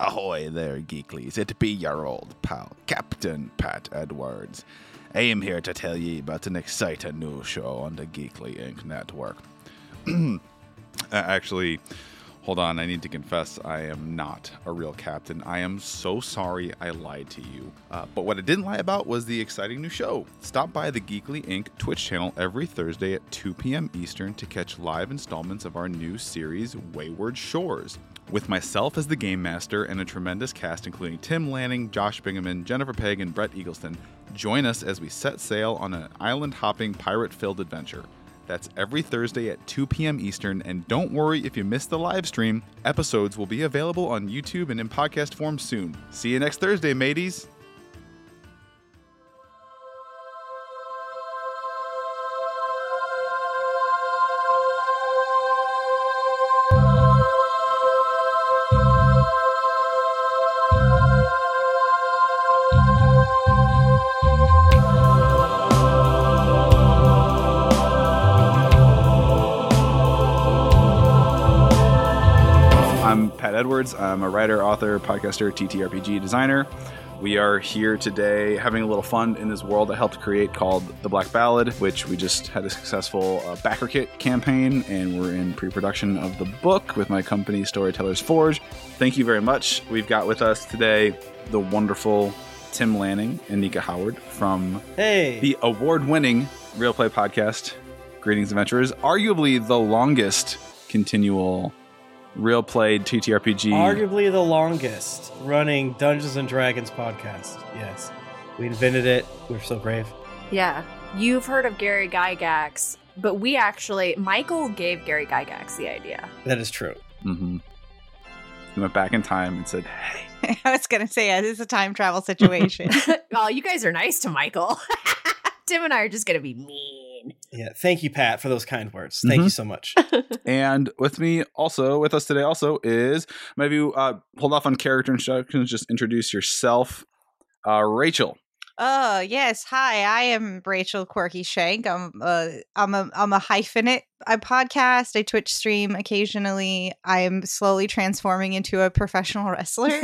Ahoy there, geeklies. It be your old pal, Captain Pat Edwards. I am here to tell ye about an exciting new show on the Geekly Inc. network. Actually, hold on, I need to confess I am not a real captain. I am so sorry I lied to you. Uh, but what I didn't lie about was the exciting new show. Stop by the Geekly Inc. Twitch channel every Thursday at 2 p.m. Eastern to catch live installments of our new series, Wayward Shores. With myself as the game master and a tremendous cast including Tim Lanning, Josh Bingaman, Jennifer Pegg, and Brett Eagleston, join us as we set sail on an island hopping, pirate filled adventure. That's every Thursday at 2 p.m. Eastern, and don't worry if you miss the live stream. Episodes will be available on YouTube and in podcast form soon. See you next Thursday, mateys. Podcaster, TTRPG designer. We are here today having a little fun in this world I helped create called The Black Ballad, which we just had a successful uh, BackerKit campaign, and we're in pre production of the book with my company, Storytellers Forge. Thank you very much. We've got with us today the wonderful Tim Lanning and Nika Howard from Hey. the award winning Real Play podcast, Greetings Adventurers, arguably the longest continual real played TTRPG. Arguably the longest running Dungeons and Dragons podcast. Yes. We invented it. We're so brave. Yeah. You've heard of Gary Gygax, but we actually, Michael gave Gary Gygax the idea. That is true. Mm-hmm. He went back in time and said, "Hey, I was gonna say, yeah, this is a time travel situation. well, you guys are nice to Michael. Tim and I are just going to be mean. Yeah. Thank you, Pat, for those kind words. Thank Mhm. you so much. And with me also, with us today also is maybe uh, hold off on character introductions, just introduce yourself. Uh, Rachel. oh yes, hi, I am Rachel Quirky Schenk. I'm uh, I'm a I'm a hyphenate. I podcast. I Twitch stream occasionally. I am slowly transforming into a professional wrestler.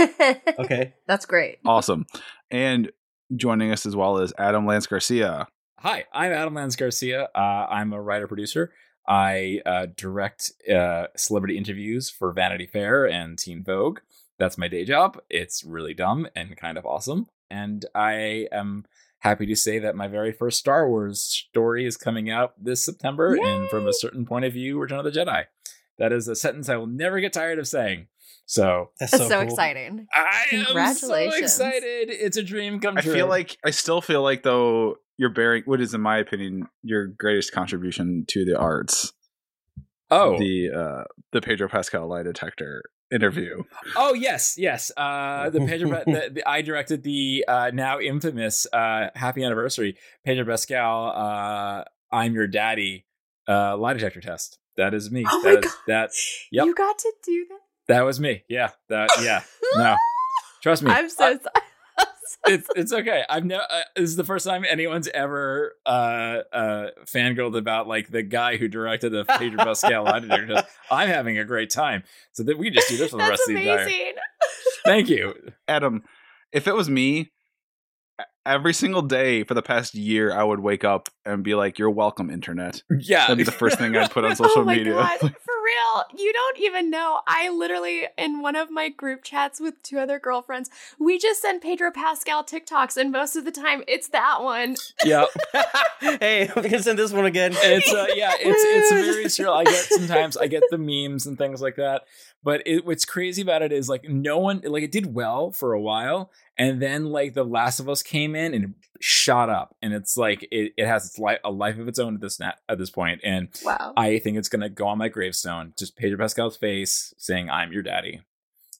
Okay. That's great. Awesome. And joining us as well is Adam Lance Garcia. Hi, I'm Adam Lance Garcia. Uh, I'm a writer producer. I uh, direct uh, celebrity interviews for Vanity Fair and Teen Vogue. That's my day job. It's really dumb and kind of awesome. And I am happy to say that my very first Star Wars story is coming out this September. And from a certain point of view, Return of the Jedi. That is a sentence I will never get tired of saying. So That's That's so, so, cool. exciting. I am so excited. It's a dream come true. I feel like I still feel like though you're bearing what is in my opinion your greatest contribution to the arts. oh, The uh the Pedro Pascal lie detector interview. Oh yes, yes. Uh, the Pedro, the, the, I directed the uh, now infamous uh, Happy Anniversary Pedro Pascal. Uh, I'm your daddy. Uh, lie detector test. That is me. Oh That my is- God. That yep. You got to do that? that was me. Yeah. That yeah. No. Trust me. I'm so I- sorry. it's it's okay. I've never. Uh, this is the first time anyone's ever uh uh fangirled about like the guy who directed the Pedro Pascal lie detector. I'm having a great time. So that we can just do this for the That's rest of the entire. Thank you. Adam, if it was me, every single day for the past year, I would wake up and be like, "You're welcome, internet." Yeah. That'd be the first thing I'd put on social oh my media. God, for real. You don't even know. I literally, in one of my group chats with two other girlfriends, we just send Pedro Pascal TikToks, and most of the time it's that one. yeah. hey, I'm gonna send this one again. It's uh, yeah, it's it's very surreal. I get sometimes I get the memes and things like that. But it, what's crazy about it is like no one like it did well for a while, and then like The Last of Us came in and shot up, and it's like it, it has its life a life of its own at this na- at this point, and Wow. I think it's gonna go on my gravestone, just Pedro Pascal's face saying, "I'm your daddy."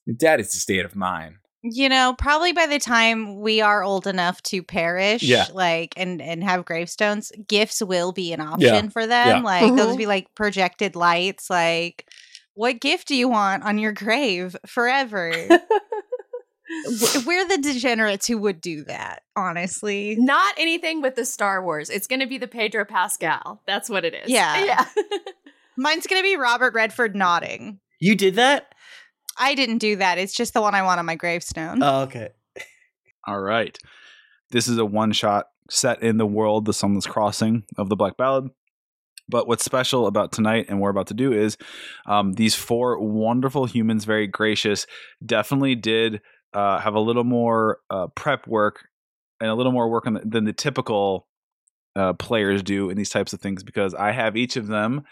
Your dad is the state of mind. you know, probably by the time we are old enough to perish, Yeah. like and and have gravestones, gifts will be an option Yeah. for them. Yeah. Like those Mhm. would be like projected lights. Like, what gift do you want on your grave forever? We're the degenerates who would do that, honestly. Not anything with the Star Wars. It's going to be the Pedro Pascal. That's what it is. Yeah. Yeah. Mine's gonna be Robert Redford nodding. You did that? I didn't do that. It's just the one I want on my gravestone. Oh, okay. All right. This is a one shot set in the world, the Sunless Crossing of the Black Ballad. But what's special about tonight and what we're about to do is um, these four wonderful humans, very gracious, definitely did uh, have a little more uh, prep work and a little more work on the, than the typical uh, players do in these types of things because I have each of them.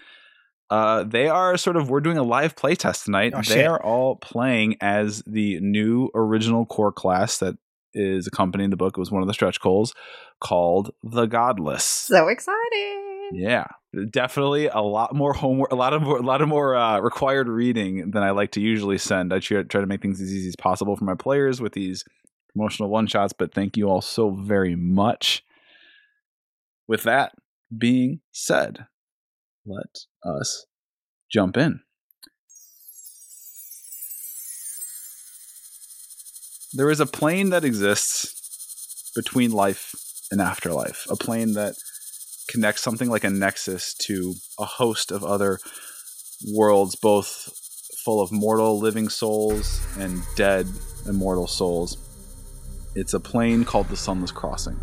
Uh, they are sort of we're doing a live playtest tonight. Oh, they shit. are all playing as the new original core class that is accompanying the book. It was one of the stretch goals called the Godless. So exciting. Yeah, definitely a lot more homework, a lot of more, a lot of more uh, required reading than I like to usually send. I try, try to make things as easy as possible for my players with these promotional one shots. But thank you all so very much. With that being said, let us jump in. There is a plane that exists between life and afterlife, a plane that connects something like a nexus to a host of other worlds, both full of mortal living souls and dead immortal souls. It's a plane called the Sunless Crossing.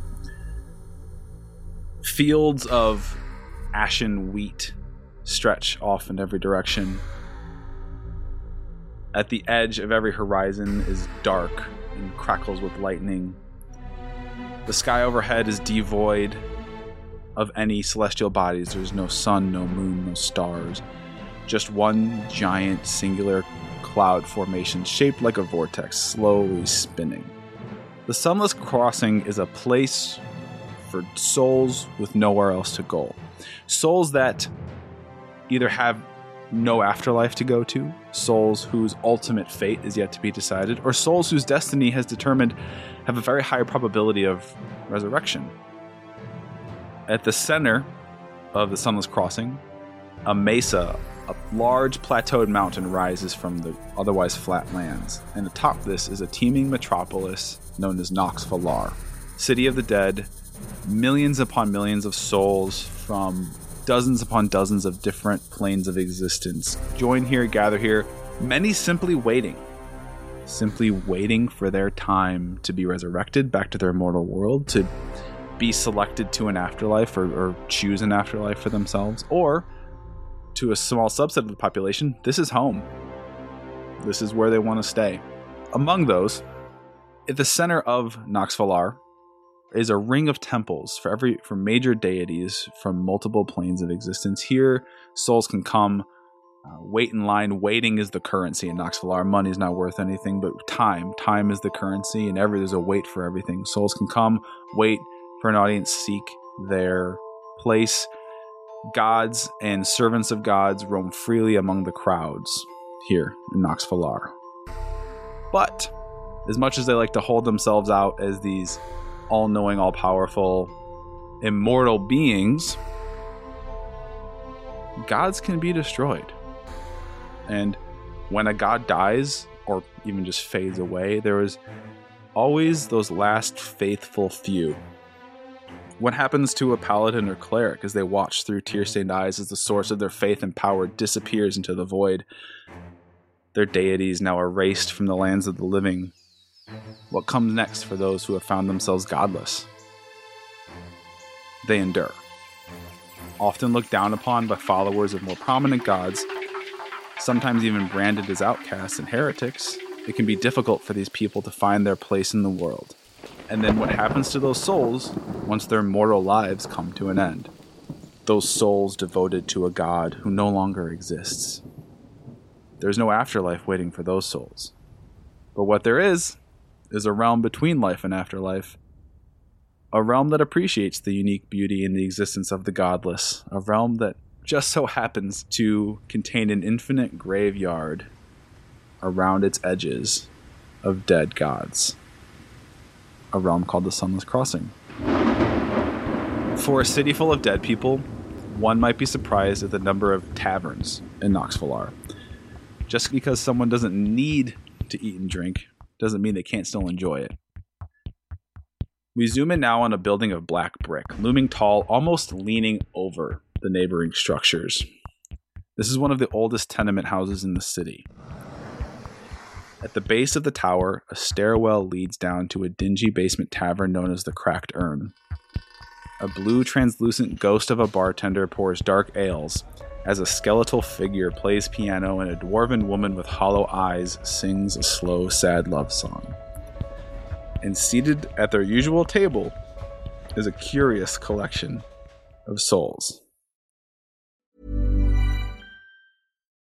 Fields of ashen wheat stretch off in every direction. At the edge of every horizon is dark and crackles with lightning. The sky overhead is devoid of any celestial bodies. There's no sun, no moon, no stars. Just one giant singular cloud formation shaped like a vortex, slowly spinning. The Sunless Crossing is a place for souls with nowhere else to go. Souls that either have no afterlife to go to, souls whose ultimate fate is yet to be decided, or souls whose destiny has determined have a very high probability of resurrection. At the center of the Sunless Crossing, a mesa, a large plateaued mountain rises from the otherwise flat lands, and atop this is a teeming metropolis known as Nox Valar, city of the dead, millions upon millions of souls from dozens upon dozens of different planes of existence join here, gather here, many simply waiting. Simply waiting for their time to be resurrected back to their mortal world, to be selected to an afterlife or, or choose an afterlife for themselves, or to a small subset of the population, this is home. This is where they want to stay. Among those, at the center of Nox Valar is a ring of temples for every for major deities from multiple planes of existence. Here, souls can come, uh, wait in line. Waiting is the currency in Nox Valar. Money is not worth anything, but time. Time is the currency, and every there's a wait for everything. Souls can come, wait for an audience, seek their place. Gods and servants of gods roam freely among the crowds here in Nox Valar. But as much as they like to hold themselves out as these all knowing, all powerful, immortal beings, gods can be destroyed. And when a god dies, or even just fades away, there is always those last faithful few. What happens to a paladin or cleric as they watch through mm-hmm. tear stained eyes as the source of their faith and power disappears into the void? Their deities now erased from the lands of the living. What comes next for those who have found themselves godless? They endure. Often looked down upon by followers of more prominent gods, sometimes even branded as outcasts and heretics, it can be difficult for these people to find their place in the world. And then what happens to those souls once their mortal lives come to an end? Those souls devoted to a god who no longer exists. There's no afterlife waiting for those souls. But what there is, is a realm between life and afterlife. A realm that appreciates the unique beauty in the existence of the godless. A realm that just so happens to contain an infinite graveyard around its edges of dead gods. A realm called the Sunless Crossing. For a city full of dead people, one might be surprised at the number of taverns in Nox Valar. Just because someone doesn't need to eat and drink doesn't mean they can't still enjoy it. We zoom in now on a building of black brick, looming tall, almost leaning over the neighboring structures. This is one of the oldest tenement houses in the city. At the base of the tower, a stairwell leads down to a dingy basement tavern known as the Cracked Urn. A blue, translucent ghost of a bartender pours dark ales as a skeletal figure plays piano and a dwarven woman with hollow eyes sings a slow, sad love song. And seated at their usual table is a curious collection of souls.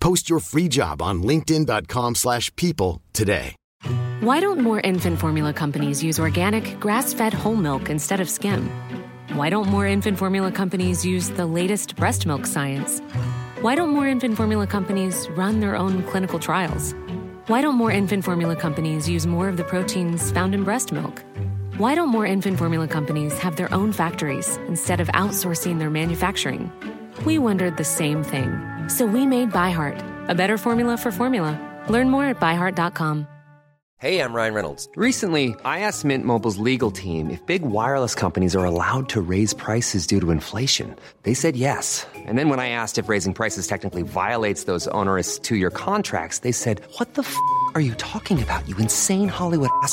Post your free job on linkedin.com/people slash people today. Why don't more infant formula companies use organic, grass-fed whole milk instead of skim? Why don't more infant formula companies use the latest breast milk science? Why don't more infant formula companies run their own clinical trials? Why don't more infant formula companies use more of the proteins found in breast milk? Why don't more infant formula companies have their own factories instead of outsourcing their manufacturing? We wondered the same thing. So we made ByHeart, a better formula for formula. Learn more at byheart.com. Hey, I'm Ryan Reynolds. Recently, I asked Mint Mobile's legal team if big wireless companies are allowed to raise prices due to inflation. They said yes. And then when I asked if raising prices technically violates those onerous two year contracts, they said, What the f are you talking about, you insane Hollywood ass?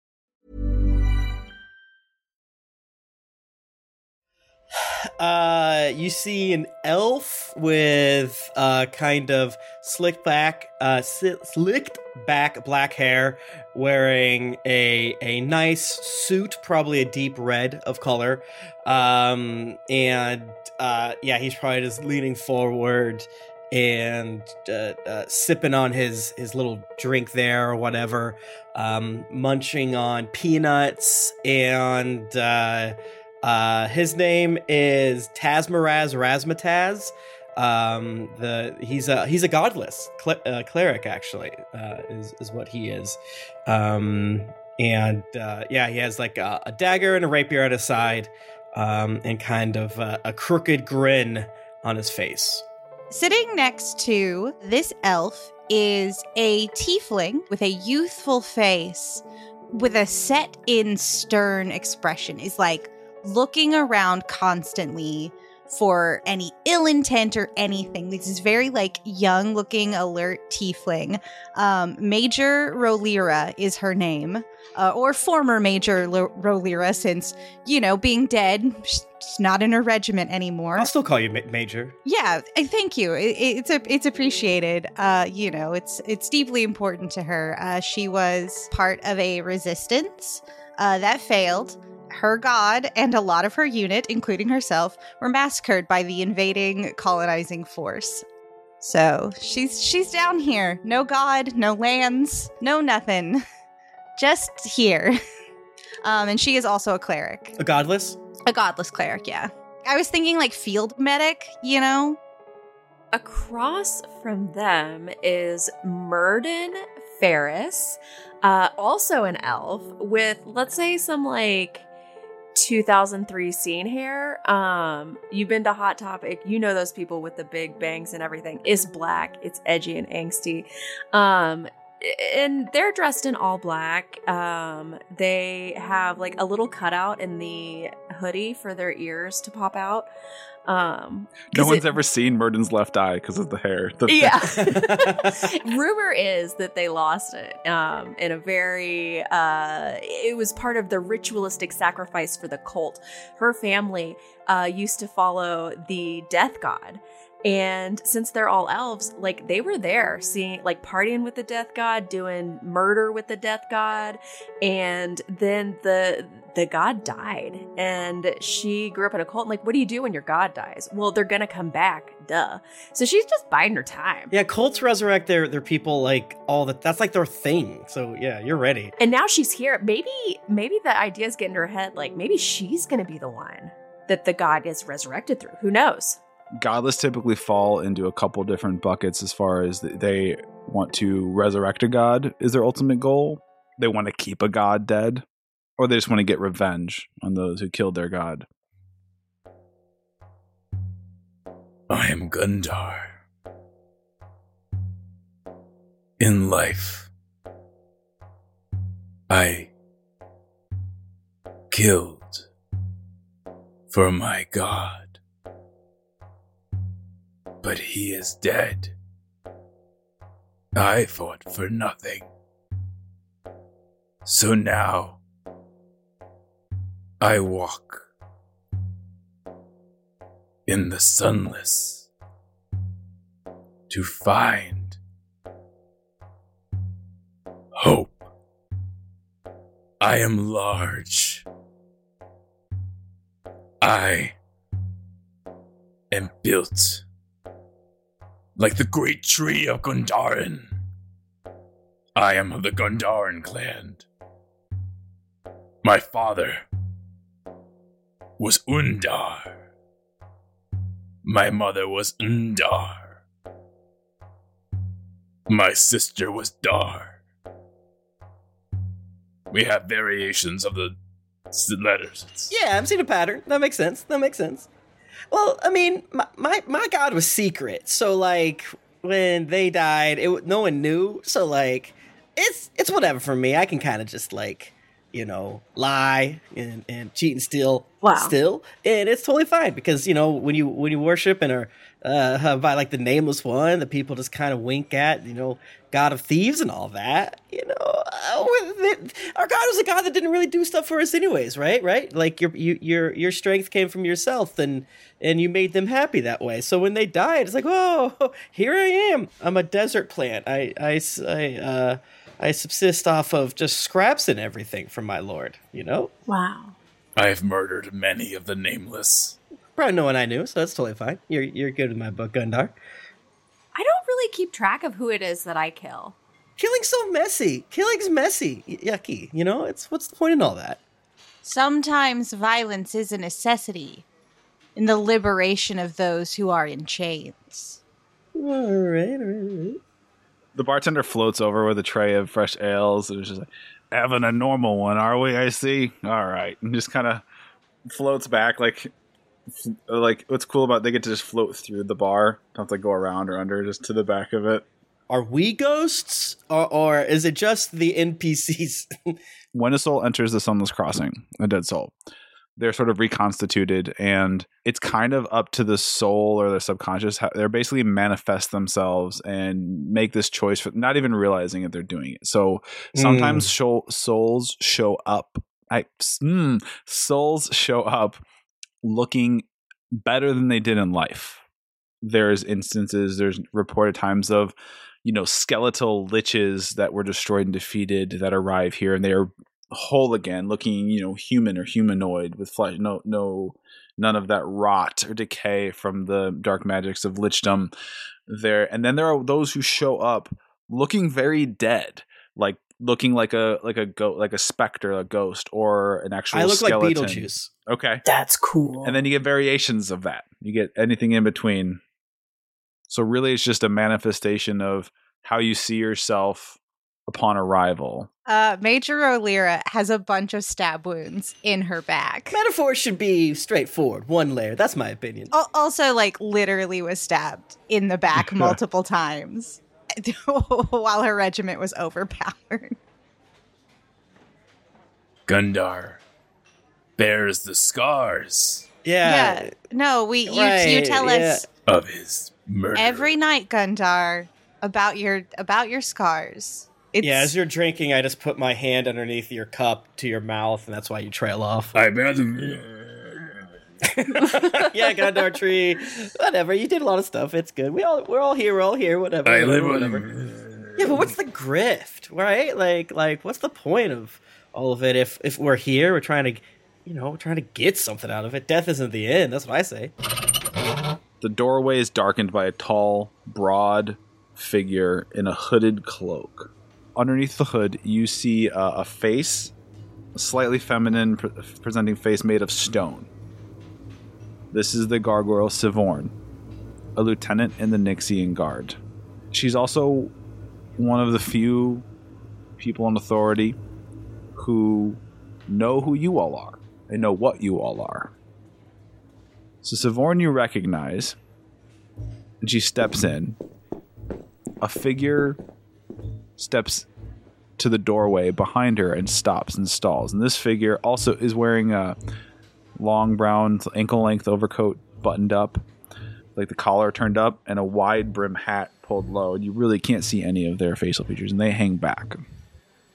uh, you see an elf with uh, kind of slicked back, uh, slicked back black hair, wearing a a nice suit, probably a deep red of color, um, and uh, yeah, he's probably just leaning forward and uh, uh, sipping on his his little drink there or whatever, um, munching on peanuts and. Uh, uh, his name is Tazmaraz Razmataz. Um, the he's a he's a godless cl- uh, cleric actually uh, is is what he is. Um, and uh, yeah, he has like a, a dagger and a rapier at his side, um, and kind of a, a crooked grin on his face. Sitting next to this elf is a tiefling with a youthful face with a set in stern expression. Is like looking around constantly for any ill intent or anything. This is very like young looking, alert tiefling. Um, Major Rolira is her name, uh, or former Major Lo- Rolira, since, you know, being dead, she's not in her regiment anymore. I'll still call you Ma- Major. Yeah, thank you. It, it's a, it's appreciated. Uh, you know, it's it's deeply important to her. Uh, she was part of a resistance uh, that failed. Her god and a lot of her unit, including herself, were massacred by the invading colonizing force. So she's she's down here. No god, no lands, no nothing. Just here. Um, and she is also a cleric. A godless. A godless cleric, yeah. I was thinking like field medic, you know? Across from them is Murden Ferris, uh, also an elf with, let's say, some like 2003 scene hair. Um, you've been to Hot Topic, you know those people with the big bangs and everything. It's black, it's edgy and angsty. Um, and they're dressed in all black. Um, they have like a little cutout in the hoodie for their ears to pop out. Um, No one's it- ever seen Murden's left eye because of the hair. The- yeah. Rumor is that they lost it um, in a very, uh, it was part of the ritualistic sacrifice for the cult. Her family uh, used to follow the death god. And since they're all elves, like they were there seeing, like partying with the death god, doing murder with the death god. And then the, the god died and she grew up in a cult. And like, what do you do when your god dies? Well, they're gonna come back, duh. So she's just biding her time. Yeah, cults resurrect their their people like all the. That's like their thing. So yeah, you're ready. And now she's here. Maybe, maybe the idea's getting to her head. Like maybe she's gonna be the one that the god is resurrected through. Who knows? Godless typically fall into a couple different buckets as far as they want to resurrect a god is their ultimate goal. They want to keep a god dead, or they just want to get revenge on those who killed their god. I am Gundar. In life, I killed for my God. But he is dead. I fought for nothing. So now, I walk in the sunless to find hope. I am large. I am built like the great tree of Gondaran. I am of the Gondaran clan. My father was Undar. My mother was Undar. My sister was Dar. We have variations of the letters. Yeah, I'm seeing a pattern. That makes sense. That makes sense. Well, I mean, my my, my god was secret, so like when they died, it no one knew. So like, it's it's whatever for me. I can kind of just like you know lie and, and cheat and steal Wow. still, and it's totally fine because you know when you when you worship and are uh, by like the nameless one, the people just kind of wink at you know god of thieves and all that. You know, uh, our god was a god that didn't really do stuff for us anyways, right? Right? Like your you, your your strength came from yourself, and and you made them happy that way. So when they died, it's like, oh, here I am. I'm a desert plant. I I I. uh, I subsist off of just scraps and everything from my lord. You know, Wow. I have murdered many of the nameless. Probably no one I knew, so that's totally fine. You're you're good in my book, Gundar. I don't really keep track of who it is that I kill. Killing's so messy. Killing's messy, y- yucky. You know, it's what's the point in all that? Sometimes violence is a necessity in the liberation of those who are in chains. All right, all right, all right. The bartender floats over with a tray of fresh ales and is just like, having a normal one, are we? I see. All right. And just kind of floats back like f- like what's cool about they get to just float through the bar. Don't have to go around or under, just to the back of it. Are we ghosts, or, or is it just the NPCs? when a soul enters the sunless crossing, a dead soul, they're sort of reconstituted, and it's kind of up to the soul or their subconscious. They're basically manifest themselves and make this choice, for, not even realizing that they're doing it. So sometimes show, souls show up. I mm, souls show up looking better than they did in life. There's instances, there's reported times of you know skeletal liches that were destroyed and defeated that arrive here and they are whole again looking you know human or humanoid with flesh no no none of that rot or decay from the dark magics of lichdom there and then there are those who show up looking very dead like looking like a like a go like a specter a ghost or an actual I look skeleton. like Beetlejuice. okay That's cool. and then you get variations of that. You get anything in between. So really, it's just a manifestation of how you see yourself upon arrival. Uh, Major O'Leara has a bunch of stab wounds in her back. Metaphor should be straightforward, one layer. That's my opinion. Also, like, literally was stabbed in the back multiple times while her regiment was overpowered. Gundar bears the scars Yeah. yeah. No, we you, you tell yeah. us of his murder. every night, Gundar, about your about your scars. It's, Yeah, as you're drinking, I just put my hand underneath your cup to your mouth, and that's why you trail off. I bear the. yeah, Gundar tree. Whatever. You did a lot of stuff. It's good. We all we're all here. We're all here. Whatever. I live whatever. on. Yeah, but what's the grift, right? Like, like, what's the point of all of it if if we're here, we're trying to, you know, we're trying to get something out of it. Death isn't the end. That's what I say. The doorway is darkened by a tall, broad figure in a hooded cloak. Underneath the hood, you see uh, a face, a slightly feminine pre- presenting face made of stone. This is the gargoyle Sivorn, a lieutenant in the Nixian Guard. She's also one of the few people in authority who know who you all are. They know what you all are. So Sivorn you recognize, and she steps in. A figure steps to the doorway behind her and stops and stalls. And this figure also is wearing a long brown ankle length overcoat buttoned up, like the collar turned up, and a wide brim hat pulled low. And you really can't see any of their facial features, and they hang back.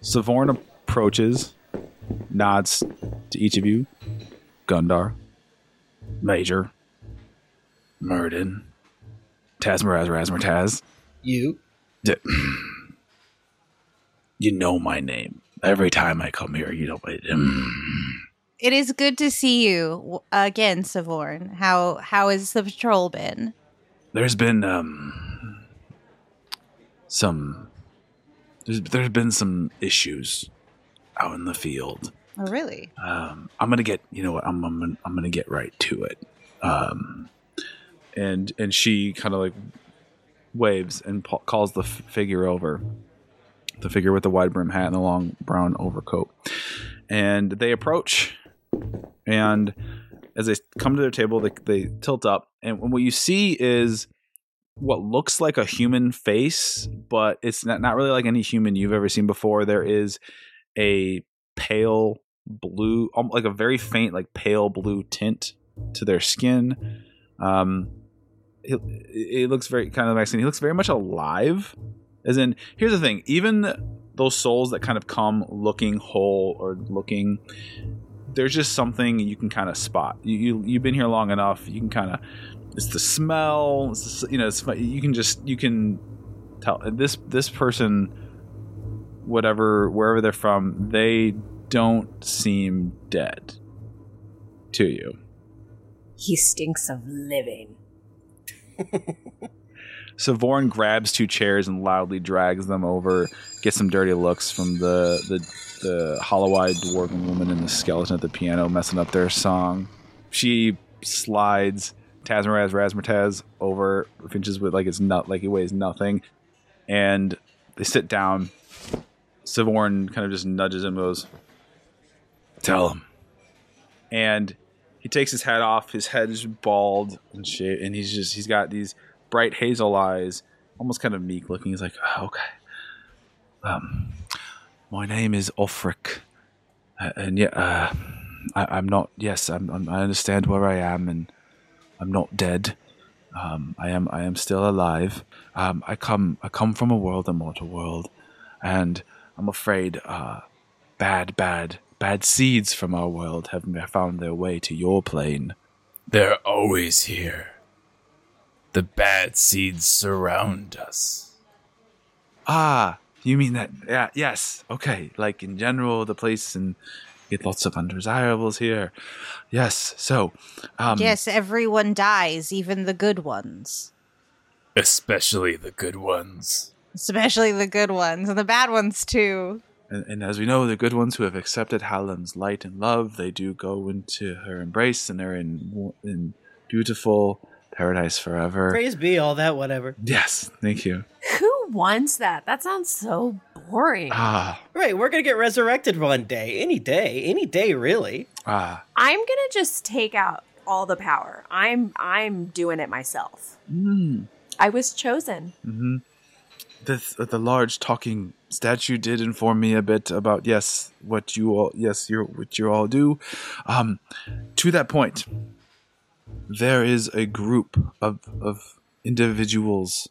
Savorn approaches, nods to each of you. Gundar, Major, Murden, Tazmaraz Razmertaz. You. D- You know my name. Every time I come here, you know my It is good to see you again, Savorn. How how has the patrol been? There's been um some there's there's been some issues out in the field. Oh, really? Um, I'm gonna get you know what I'm I'm gonna, I'm gonna get right to it. Um, and and she kind of like waves and pa- calls the f- figure over, the figure with the wide brim hat and the long brown overcoat, and they approach, and as they come to their table, they they tilt up, and what you see is what looks like a human face, but it's not, not really like any human you've ever seen before. There is a pale blue, um, like a very faint, like pale blue tint to their skin. Um, it, it looks very kind of Mexican. He looks very much alive. As in, here's the thing: even those souls that kind of come looking whole or looking, there's just something you can kind of spot. You, you you've been here long enough. You can kind of it's the smell. It's the, you know, you can just you can tell uh, this this person, whatever wherever they're from, they don't seem dead to you. He stinks of living. Savorn grabs two chairs and loudly drags them over, gets some dirty looks from the the, the hollow-eyed dwarven woman and the skeleton at the piano messing up their song. She slides Tazmaraz Razmertaz over, finches with like it's not like he weighs nothing, and they sit down. Savorn kind of just nudges him, and goes, "Tell him." And he takes his hat off. His head is bald and shit, and he's just he's got these bright hazel eyes, almost kind of meek looking. He's like, oh, okay. Um, my name is Ulfric, uh, and yeah, uh, I, I'm not. Yes, I'm, I'm. I understand where I am, and I'm not dead. Um, I am. I am still alive. Um, I come. I come from a world, a mortal world, and I'm afraid, uh, bad, bad, bad seeds from our world have found their way to your plane. They're always here. The bad seeds surround us. Ah, you mean that? Yeah, yes. Okay, like in general, the place and get lots of undesirables here. Yes. So, um, yes, everyone dies, even the good ones. Especially the good ones. Especially the good ones, and the bad ones too. And, and as we know, the good ones who have accepted Hallam's light and love, they do go into her embrace, and they're in in beautiful paradise forever. Praise be, all that, whatever. Yes, thank you. Who wants that? That sounds so boring. Ah, Right, we're gonna get resurrected one day, any day, any day, really. ah. I'm gonna just take out all the power. I'm I'm doing it myself. Mm. I was chosen. hmm The the large talking statue did inform me a bit about yes, what you all yes, you what you all do. Um, to that point, there is a group of of individuals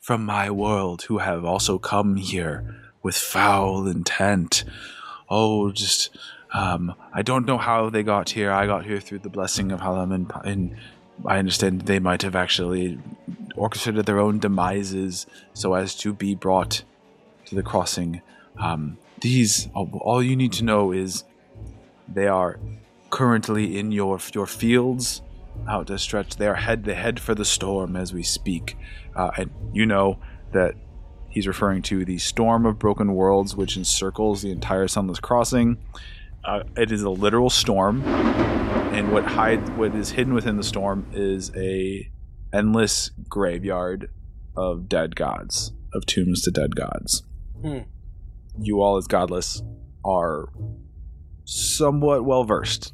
from my world who have also come here with foul intent. Oh, just um, I don't know how they got here. I got here through the blessing of Halam, and, and I understand they might have actually orchestrated their own demises so as to be brought to the crossing. Um, these, all you need to know is they are currently in your your fields, out to stretch. They are head they head for the storm as we speak, uh, and you know that he's referring to the storm of broken worlds, which encircles the entire Sunless Crossing. Uh, it is a literal storm, and what hide what is hidden within the storm is a endless graveyard of dead gods, of tombs to dead gods. Hmm. You all, as godless, are somewhat well versed.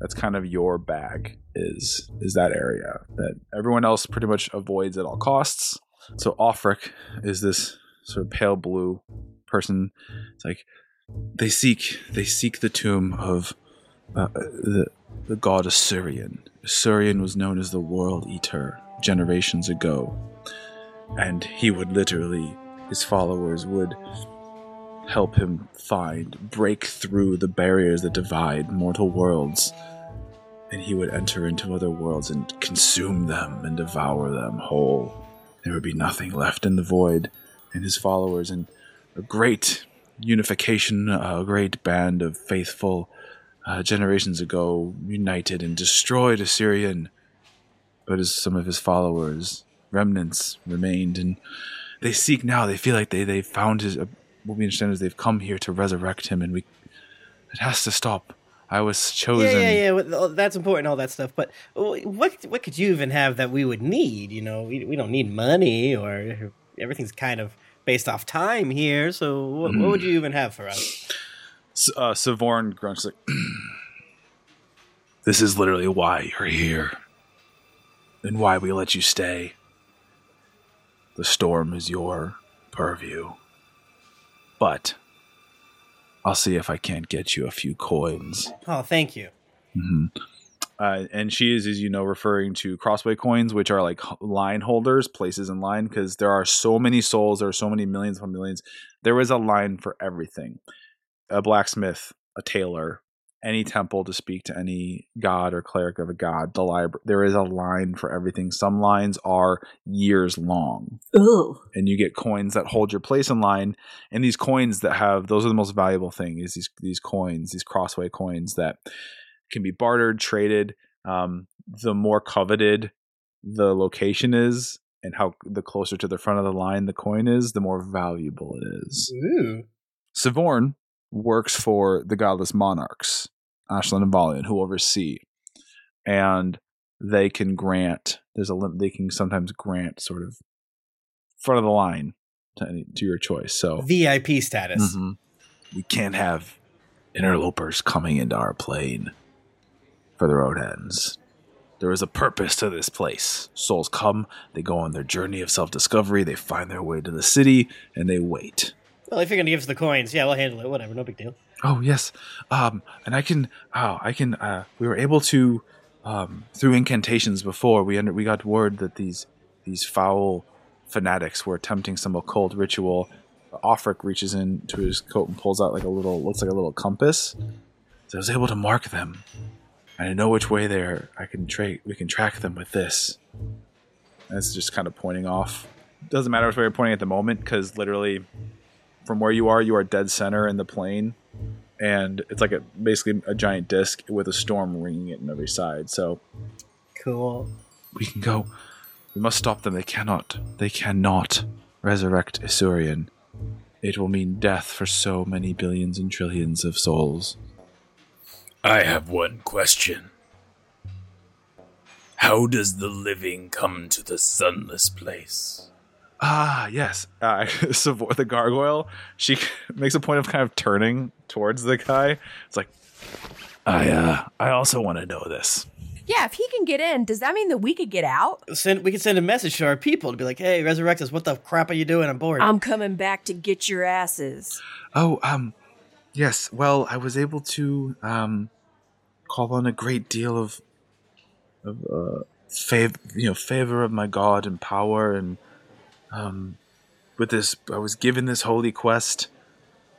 That's kind of your bag. Is is that area that everyone else pretty much avoids at all costs. So Offric is this sort of pale blue person. It's like they seek they seek the tomb of uh, the the god Assyrian. Assyrian was known as the World Eater generations ago, and he would literally his followers would help him find break through the barriers that divide mortal worlds and he would enter into other worlds and consume them and devour them whole. There would be nothing left in the void and his followers and a great unification a great band of faithful uh, generations ago united and destroyed assyrian. But as some of his followers remnants remained and they seek now they feel like they they found his uh, what we understand is they've come here to resurrect him and we it has to stop i was chosen Yeah, yeah, yeah. oh, That's important, all that stuff. But what what could you even have that we would need? You know, we, we don't need money, or everything's kind of based off time here. So what, what would you even have for us? S- uh, Savorn grunts like, "This is literally why you're here, and why we let you stay. The storm is your purview, but I'll see if I can't get you a few coins." Oh, thank you. hmm Uh, and she is, as you know, referring to crossway coins, which are like line holders, places in line, because there are so many souls, there are so many millions upon millions. There is a line for everything a blacksmith, a tailor, any temple to speak to any god or cleric of a god, the library. There is a line for everything. Some lines are years long. Ooh. and you get coins that hold your place in line and these coins that have those are the most valuable thing is these these coins these crossway coins that can be bartered traded um, the more coveted the location is and how the closer to the front of the line the coin is the more valuable it is Ooh. Savorn works for the godless monarchs, Ashland and Valiant, who oversee, and they can grant. There's a lim- they can sometimes grant sort of front of the line to, any, to your choice. So VIP status. Mhm. we can't have interlopers coming into our plane for their own ends. There is a purpose to this place. Souls come, they go on their journey of self discovery, they find their way to the city, and they wait. Well, if you're gonna give us the coins, yeah, we'll handle it. Whatever, no big deal. Oh yes, um, and I can. Oh, I can. Uh, we were able to, um, through incantations before we under, we got word that these these foul fanatics were attempting some occult ritual. Offric reaches into his coat and pulls out like a little, looks like a little compass. So I was able to mark them, I know which way they're. I can track. We can track them with this. And it's just kind of pointing off. Doesn't matter which way you're pointing at the moment, because literally, from where you are, you are dead center in the plane and it's like a basically a giant disc with a storm ringing it on every side. So Cool. we can go. We must stop them. They cannot. They cannot resurrect Isurian. It will mean death for so many billions and trillions of souls. I have one question. How does the living come to the sunless place? Ah, yes. Uh, Savoy, the gargoyle, she makes a point of kind of turning towards the guy. It's like, I, uh, I also want to know this. Yeah, if he can get in, does that mean that we could get out? Send we can send a message to our people to be like, "Hey, resurrect us! What the crap are you doing? I'm bored." I'm coming back to get your asses. Oh, um, yes. Well, I was able to um call on a great deal of of uh, favor, you know, favor of my God and power, and um, with this, I was given this holy quest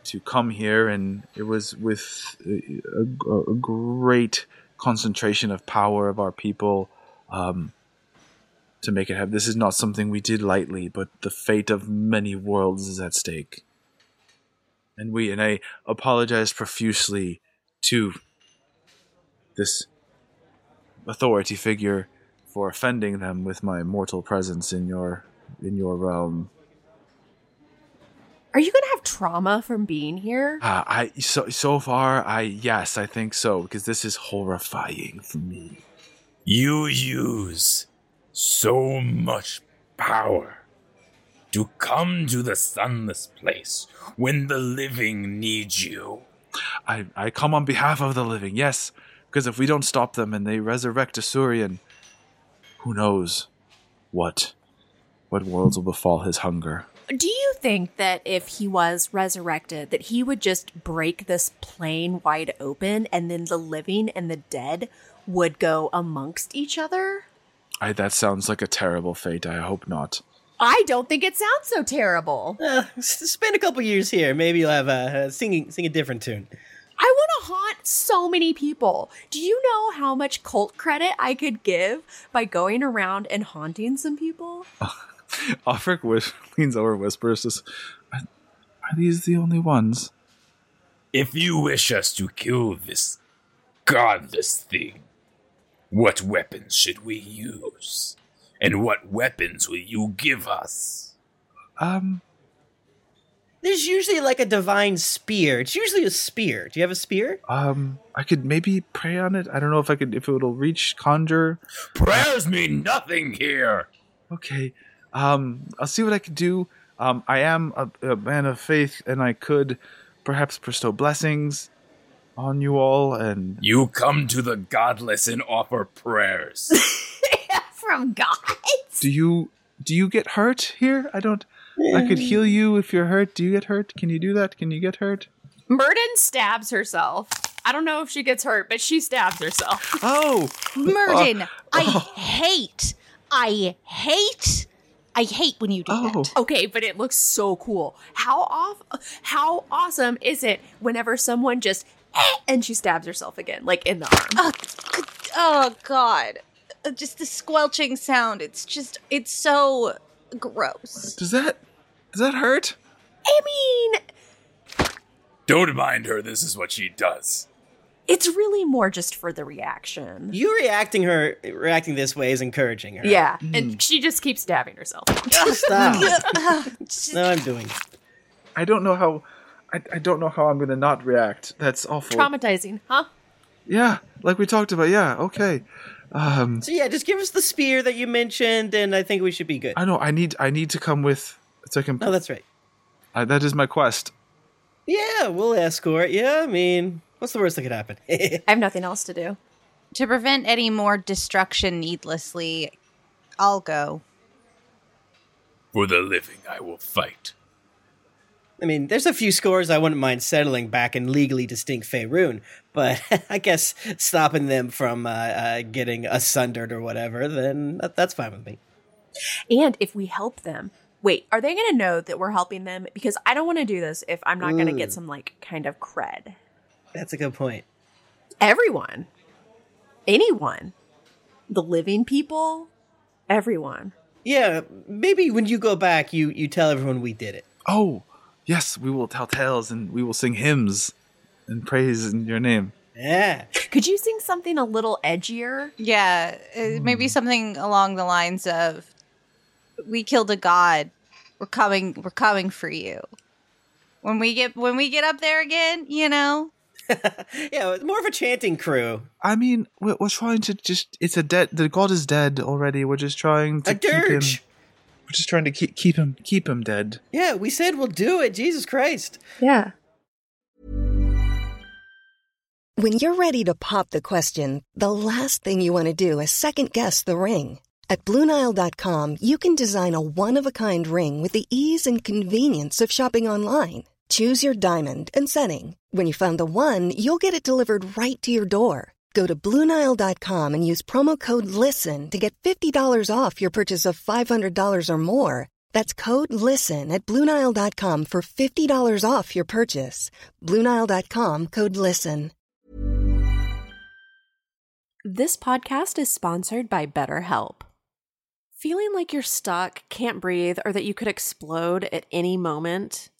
to come here, and it was with a, a, great concentration of power of our people. Um, to make it happen. This is not something we did lightly, but the fate of many worlds is at stake. And we and I apologize profusely to this authority figure for offending them with my mortal presence in your in your realm. Are you gonna have trauma from being here? Uh, I so so far I yes I think so because this is horrifying for me. You use so much power to come to the sunless place when the living need you. I I come on behalf of the living, yes, because if we don't stop them and they resurrect Asurian, who knows what what worlds will befall his hunger. Do you think that if he was resurrected, that he would just break this plane wide open and then the living and the dead would go amongst each other? I that sounds like a terrible fate. I hope not. I don't think it sounds so terrible. Uh, spend a couple years here. Maybe you'll have a uh, singing sing a different tune. I want to haunt so many people. Do you know how much cult credit I could give by going around and haunting some people? Offric whis- leans over, and whispers, says, "Are are these the only ones?" If you wish us to kill this godless thing, what weapons should we use? And what weapons will you give us? Um, There's usually like a divine spear. It's usually a spear. Do you have a spear? um, I could maybe pray on it. I don't know if I could, if it'll reach conjure. Prayers mean nothing here. Okay. Um, I'll see what I can do. Um, I am a, a man of faith, and I could perhaps bestow blessings on you all. And You come to the godless and offer prayers. From God. do you do you get hurt here? I don't. I could heal you if you're hurt. Do you get hurt? Can you do that? Can you get hurt? Murden stabs herself. I don't know if she gets hurt, but she stabs herself. Oh, Murden, I oh. hate, I hate, I hate when you do oh. that. Okay, but it looks so cool. How off how awesome is it whenever someone just eh, and she stabs herself again, like in the arm. Oh, oh God, Uh, just the squelching sound. It's just, it's so gross. Does that does that hurt? I mean, Don't mind her, this is what she does. It's really more just for the reaction. You reacting her reacting this way is encouraging her. Yeah, and she just keeps stabbing herself. Stop. No, I'm doing it. I don't know how. I, I don't know how I'm gonna not react. That's awful. Traumatizing, huh? Yeah, like we talked about. Yeah, okay. Um, So yeah, just give us the spear that you mentioned, and I think we should be good. I know. I need. I need to come with. So I can. Oh, that's right. I, that is my quest. Yeah, we'll escort. Yeah, I mean, what's the worst that could happen? I have nothing else to do. to prevent any more destruction needlessly, I'll go. For the living, I will fight. I mean, there's a few scores I wouldn't mind settling back in legally distinct Faerun, but I guess stopping them from uh, uh, getting asundered or whatever, then that, that's fine with me. And if we help them, wait, are they going to know that we're helping them? Because I don't want to do this if I'm not going to get Mm. some like kind of cred. That's a good point. Everyone, anyone, the living people, everyone. Yeah, maybe when you go back, you you tell everyone we did it. Oh, yes. We will tell tales and we will sing hymns and praise in your name. Yeah. Could you sing something a little edgier? Yeah, uh, maybe something along the lines of, "We killed a god. We're coming. We're coming for you." When we get when we get up there again, you know. yeah, it's more of a chanting crew. I mean, we're, we're trying to just. It's a dead. The god is dead already. We're just trying to A keep him. dirge. We're just trying to keep keep him keep him dead. Yeah, we said we'll do it. Jesus Christ. Yeah. When you're ready to pop the question, the last thing you want to do is second guess the ring. At Bluenile.com, you can design a one of a kind ring with the ease and convenience of shopping online. Choose your diamond and setting. When you find the one, you'll get it delivered right to your door. Go to Bluenile.com and use promo code LISTEN to get $50 off your purchase of $500 or more. That's code LISTEN at Bluenile.com for $50 off your purchase. Bluenile.com code LISTEN. This podcast is sponsored by BetterHelp. Feeling like you're stuck, can't breathe, or that you could explode at any moment?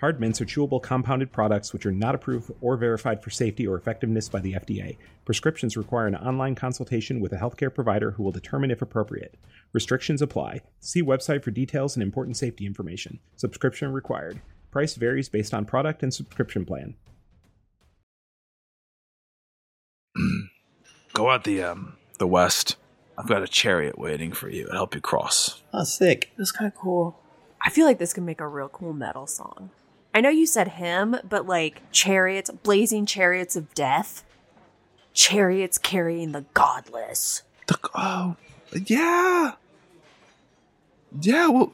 Hard mints are chewable compounded products which are not approved or verified for safety or effectiveness by the FDA. Prescriptions require an online consultation with a healthcare provider who will determine if appropriate. Restrictions apply. See website for details and important safety information. Subscription required. Price varies based on product and subscription plan. Go out the um, the west. I've got a chariot waiting for you. I'll help you cross. Oh, sick. That's kind of cool. I feel like this could make a real cool metal song. I know you said him, but like chariots, blazing chariots of death, chariots carrying the godless. Oh, yeah. Yeah, well,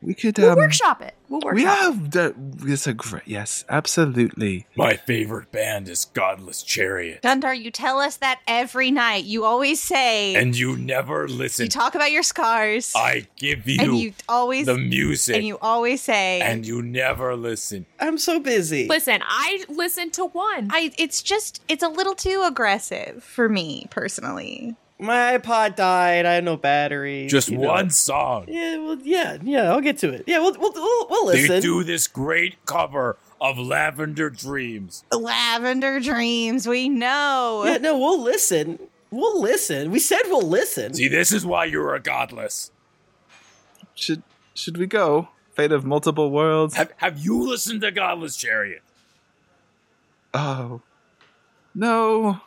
we could. We'll um, workshop it. We'll workshop We it. have. That, it's a great. Yes, absolutely. My favorite band is Godless Chariot. Gundar, you tell us that every night. You always say. And you never listen. you talk about your scars. I give you, and you always the music. And you always say. and you never listen. I'm so busy. Listen, I listen to one. I. It's just. It's a little too aggressive for me personally. My iPod died. I have no battery. Just you know. one song. Yeah, well, yeah, yeah. I'll get to it. Yeah, we'll we'll we'll, we'll listen. They do this great cover of Lavender Dreams. Lavender dreams. We know. Yeah, no, we'll listen. We'll listen. We said we'll listen. See, this is why you're a godless. Should should we go? Fate of multiple worlds. Have Have you listened to Godless Chariot? Oh, no.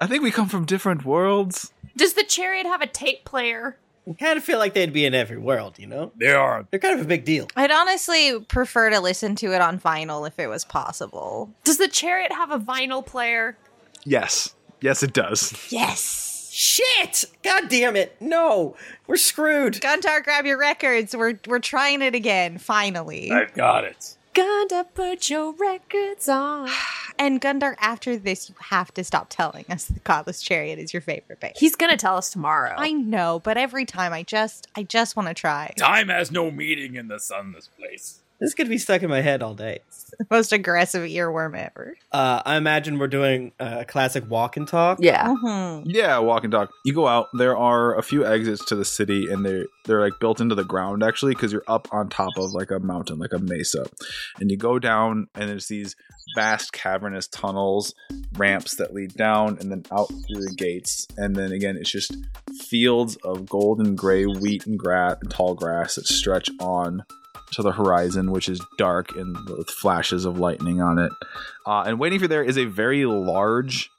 I think we come from different worlds. Does the chariot have a tape player? I kind of feel like they'd be in every world, you know? They are. They're kind of a big deal. I'd honestly prefer to listen to it on vinyl if it was possible. Does the chariot have a vinyl player? Yes, yes, it does. Yes. Shit! God damn it! No, we're screwed. Gundar, grab your records. We're we're trying it again. Finally. I've got it. Gonna put your records on. And Gundar, after this, you have to stop telling us the Godless Chariot is your favorite band. He's gonna tell us tomorrow. I know, but every time I just I just want to try. Time has no meaning in the sunless place. This could be stuck in my head all day. the most aggressive earworm ever. Uh, I imagine we're doing a classic walk and talk. Yeah. Mm-hmm. Yeah, walk and talk. You go out. There are a few exits to the city, and they're they're like built into the ground actually, because you're up on top of like a mountain, like a mesa, and you go down, and there's these vast cavernous tunnels, ramps that lead down, and then out through the gates, and then again, it's just fields of golden gray wheat and grass, and tall grass that stretch on to the horizon, which is dark and with flashes of lightning on it. Uh, and waiting for there is a very large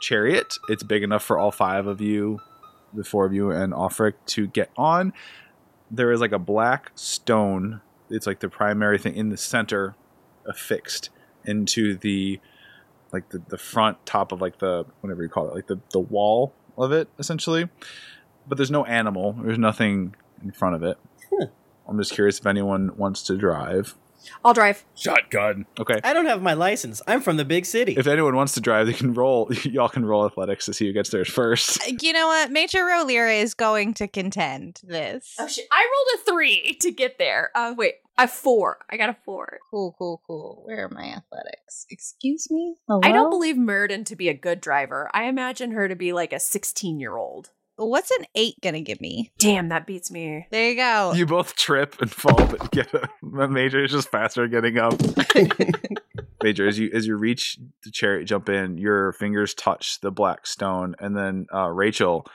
chariot. It's big enough for all five of you, the four of you, and Offric to get on. There is like a black stone. It's like the primary thing in the center, affixed into the like the, the front top of like the whatever you call it, like the, the wall of it, essentially. But there's no animal. There's nothing in front of it. I'm just curious if anyone wants to drive. I'll drive. Shotgun. Okay. I don't have my license. I'm from the big city. If anyone wants to drive, they can roll. Y'all can roll athletics to see who gets there first. You know what? Major Rolira is going to contend this. Oh shit! I rolled a three to get there. Uh, wait, I have four. I got a four. Cool, cool, cool. Where are my athletics? Excuse me? I don't believe Murden to be a good driver. I imagine her to be like a sixteen-year-old. What's an eight gonna give me? Damn, that beats me. There you go. You both trip and fall, but get a, Major is just faster getting up. Major, as you as you reach the chariot, jump in. Your fingers touch the black stone, and then uh, Rachel,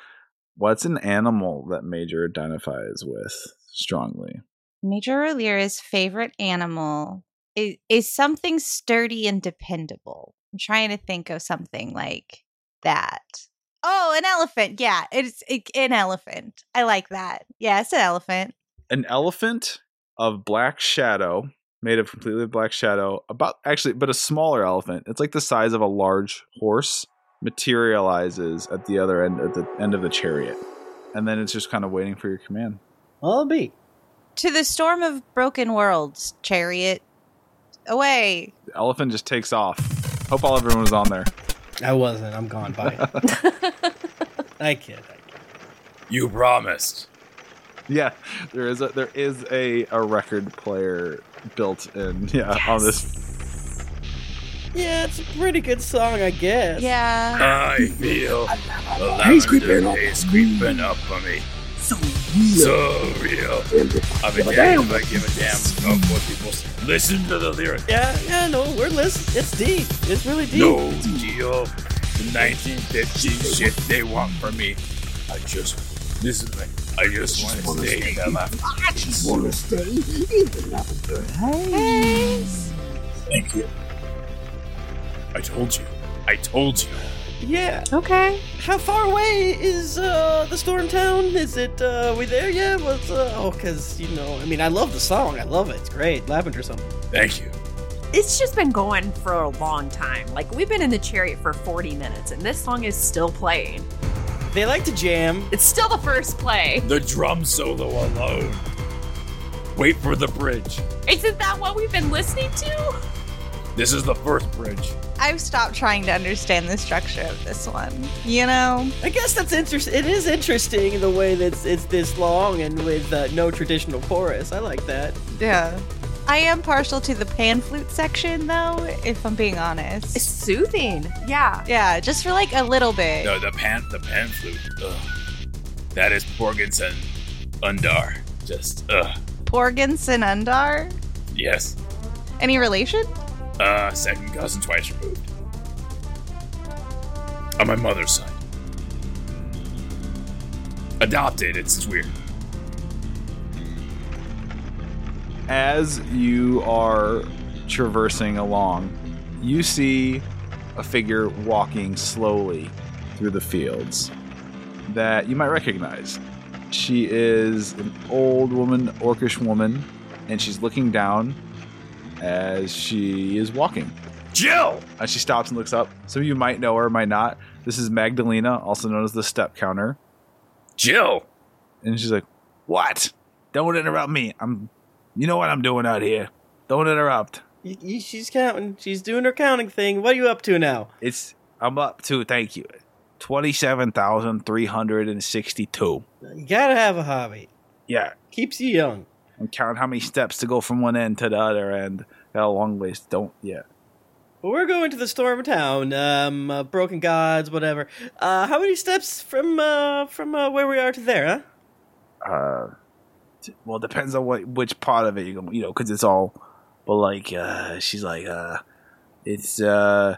what's an animal that Major identifies with strongly? Major Rolira's favorite animal is, is something sturdy and dependable. I'm trying to think of something like that. Oh, an elephant. Yeah, it's it, an elephant. I like that. Yeah, it's an elephant. An elephant of black shadow, made of completely black shadow. About actually, but a smaller elephant. It's like the size of a large horse. Materializes at the other end at the end of the chariot, and then it's just kind of waiting for your command. I'll be. To the storm of broken worlds, chariot. Away. The elephant just takes off. Hope all everyone was on there. I wasn't. I'm gone. Bye. I kid. I kid. You promised. Yeah, there is a there is a, a record player built in. Yeah, on this. Yeah, it's a pretty good song, I guess. Yeah. I feel the He's lavender creeping up. is creeping up on me. So So real. I've been damned if I give a damn about what people say. Listen to the lyrics. Yeah, yeah, no, we're listening. It's deep. It's really deep. No deal. The 1950s shit they want from me. I just, this is me. I just want to stay in the. I just want to stay in the lavender haze. Thank you. I told you. I told you. Yeah. Okay. How far away is uh, the storm town? Is it uh, we there yet? What's uh, oh, cause you know, I mean, I love the song. I love it. It's great. Lavender song. Thank you. It's just been going for a long time. Like we've been in the chariot for 40 minutes and this song is still playing. They like to jam. It's still the first play. The drum solo alone. Wait for the bridge. Isn't that what we've been listening to? This is the first bridge. I've stopped trying to understand the structure of this one. You know? I guess that's interesting. It is interesting the way that it's, it's this long and with uh, no traditional chorus. I like that. Yeah. I am partial to the pan flute section though, if I'm being honest. It's soothing. Yeah. Yeah, just for like a little bit. No, the pan the pan flute. Ugh. That is Porgensen Undar. Just ugh. Porgensen Undar? Yes. Any relation? Uh second cousin twice removed. On my mother's side. Adopted, it's, it's weird. As you are traversing along, you see a figure walking slowly through the fields that you might recognize. She is an old woman, orcish woman, and she's looking down as she is walking. Jill! As she stops and looks up. Some of you might know her, might not. This is Magdalena, also known as the step counter. Jill! And she's like, What? Don't interrupt me. I'm you know what I'm doing out here. Don't interrupt. Y- y- she's counting. She's doing her counting thing. What are you up to now? It's I'm up to thank you. Twenty seven thousand three hundred and sixty two. You gotta have a hobby. Yeah. Keeps you young. I'm counting how many steps to go from one end to the other end. Got a long ways. Don't yeah. Well, we're going to the storm town. Um, uh, broken gods, whatever. Uh, how many steps from uh from uh, where we are to there, huh? Uh t- well it depends on what which part of it you go you know, because it's all but like uh she's like uh it's uh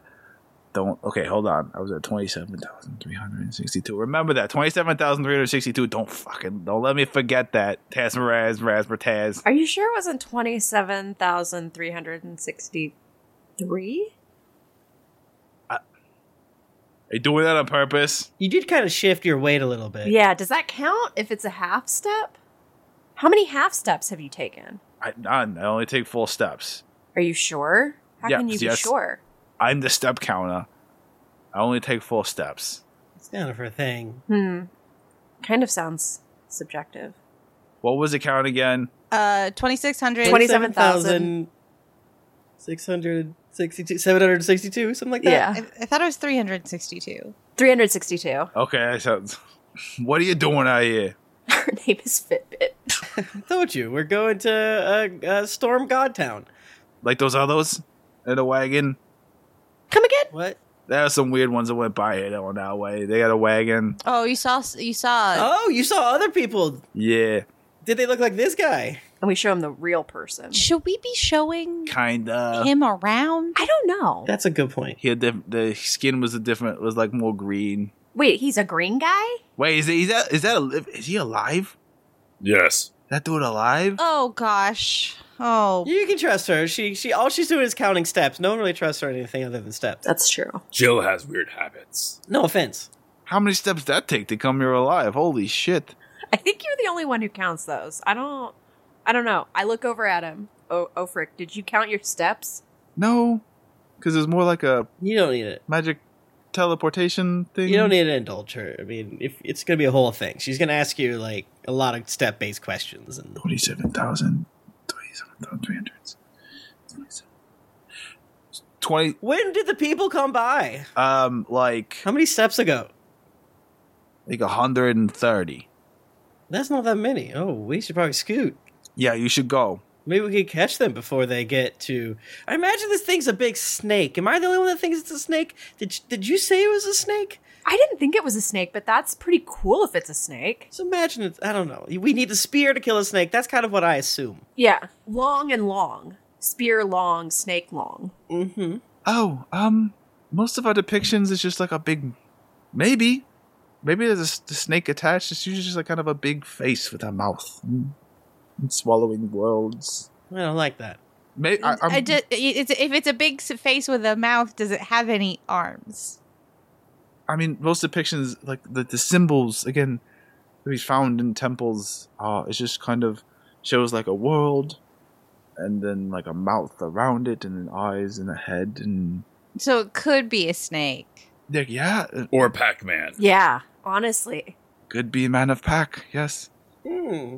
don't okay, hold on. I was at twenty seven thousand three hundred and sixty two. Remember that. Twenty seven thousand three hundred sixty two. Don't fucking don't let me forget that. Taz Raz, Raspberry Taz. Are you sure it wasn't 27,363? Are you doing that on purpose? You did kind of shift your weight a little bit. Yeah, does that count if it's a half step? How many half steps have you taken? I none. I only take full steps. Are you sure? How Yeah, can you be sure? I'm the step counter. I only take four steps. It's kind of her thing. Hmm. Kind of sounds subjective. What was the count again? Uh 2600 27,000. 662, 762, something like that. Yeah. I, I thought it was 362. 362. Okay, that sounds. What are you doing out here? Her name is Fitbit. I told you, we're going to uh, uh, Storm God Town. Like those others in a wagon? Come again? What? There are some weird ones that went by here that went that way. They got a wagon. Oh, you saw you saw Oh, you saw other people. Yeah, Did they look like this guy? And we show him the real person. Should we be showing kinda. him around? I don't know. That's a good point. He had diff- the skin was a different. Was like more green. Wait, he's a green guy? Wait, is, it, is that is that a, is he alive? Yes. That dude alive? Oh gosh. Oh. You can trust her. She she all she's doing is counting steps. No one really trusts her anything other than steps. That's true. Jill has weird habits. No offense. How many steps that take to come here alive? Holy shit! I think you're the only one who counts those. I don't I don't know. I look over at him. Oh, oh frick, did you count your steps? No, because it's more like a You don't need it. magic teleportation thing. You don't need to indulge her. I mean, if it's gonna be a whole thing, she's gonna ask you like a lot of step based questions and twenty-seven thousand, twenty-seven thousand three hundred. Twenty. When did the people come by? Um, like How many steps ago? like a hundred and thirty. That's not that many. Oh, we should probably scoot. Yeah, you should go. Maybe we could catch them before they get to. I imagine this thing's a big snake. Am I the only one that thinks it's a snake? Did Did you say it was a snake? I didn't think it was a snake, but that's pretty cool if it's a snake. So imagine it's. I don't know. We need a spear to kill a snake. That's kind of what I assume. Yeah, long and long. Spear long, snake long. Mm-hmm. Oh, um, most of our depictions is just like a big, maybe, maybe there's a, the snake attached. It's usually just like kind of a big face with a mouth mm, and swallowing worlds. I don't like that. Maybe I, I'm, I ju- it's, if it's a big face with a mouth, does it have any arms? I mean, most depictions like the, the symbols again that we found in temples. Uh, it's just kind of shows like a world, and then like a mouth around it, and then eyes and a head, and So it could be a snake. there, yeah, uh, Or Pac Man. Yeah, honestly. could be a man of pack. Yes. Hmm.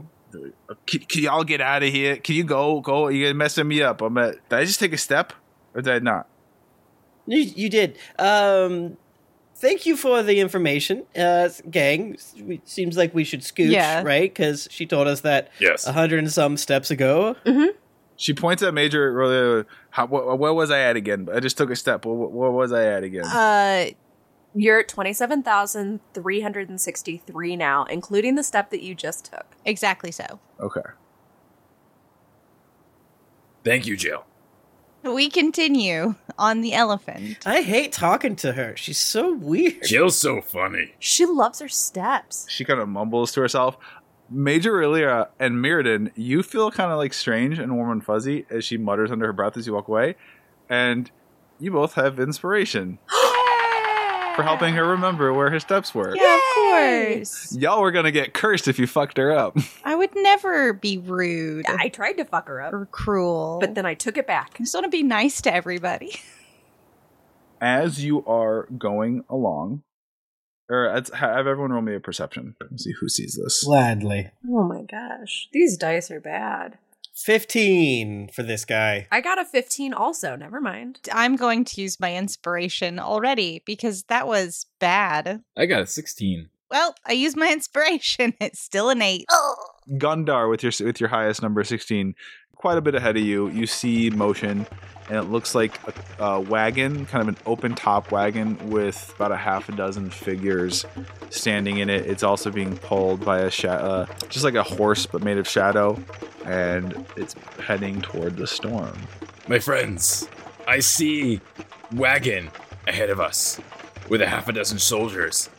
Can, can y'all get out of here? Can you go? Go? You guys messing me up. I'm at. Did I just take a step, or did I not? You, you did. Um, thank you for the information, uh, gang. We- Seems like we should scooch, Yeah. right? Because she told us that Yes. a hundred and some steps ago. She points at Major. Really, how, wh- where was I at again? I just took a step. Where, where was I at again? Uh, You're at 27,363 now, including the step that you just took. exactly so. okay. Thank you, Jill. We continue on the elephant. I hate talking to her. She's so weird. Jill's so funny. She loves her steps. She kind of mumbles to herself. Major Illyria and Murden, you feel kind of like strange and warm and fuzzy as she mutters under her breath as you walk away, and you both have inspiration for helping her remember where her steps were. Yeah, of course. Y'all were gonna get cursed if you fucked her up. I would never be rude I tried to fuck her up, or cruel. but then I took it back. I just want to be nice to everybody. as you are going along, or as, have everyone roll me a perception. Let's see who sees this. Gladly. Oh my gosh. These dice are bad. 15 for this guy. I got a 15 also. Never mind. I'm going to use my inspiration already because that was bad. I got a 16. Well, I used my inspiration. It's still an eight. Gundar with your with your highest number sixteen, quite a bit ahead of you. You see motion, and it looks like a, a wagon, kind of an open top wagon with about a half a dozen figures standing in it. It's also being pulled by a sha- uh, just like a horse, but made of shadow, and it's heading toward the storm. My friends, I see wagon ahead of us with a half a dozen soldiers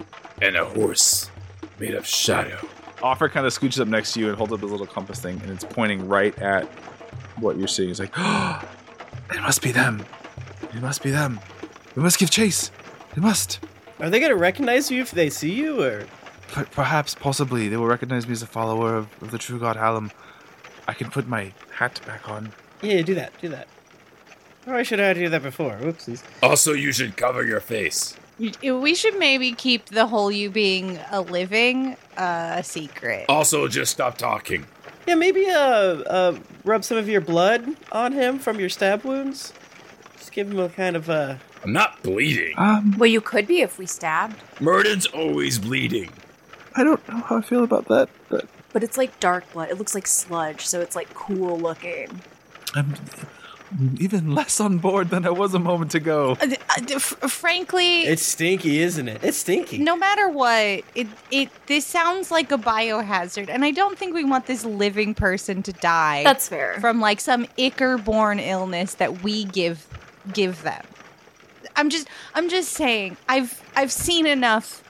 and a horse made of shadow. Offer kind of scooches up next to you and holds up his little compass thing, and it's pointing right at what you're seeing. He's like, oh, it must be them. It must be them. We must give chase. It must. Are they going to recognize you if they see you, or? But perhaps, possibly, they will recognize me as a follower of, of the true god Hallam. I can put my hat back on. Yeah, do that, do that. Or I should have do that before. Whoopsies. Also, you should cover your face. We should maybe keep the whole you being a living uh, a secret. Also, just stop talking. Yeah, maybe uh, uh, rub some of your blood on him from your stab wounds. Just give him a kind of uh. I'm not bleeding. Um, Well, you could be if we stabbed, Murden's always bleeding. I don't know how I feel about that, but but it's like dark blood. It looks like sludge, so it's like cool looking. I'm even less on board than I was a moment ago. Uh, uh, f- frankly, It's stinky, isn't it? It's stinky. no matter what, it it this sounds like a biohazard, and I don't think we want this living person to die. That's fair. from like some ichor-borne illness that we give give them. I'm just I'm just saying. I've I've seen enough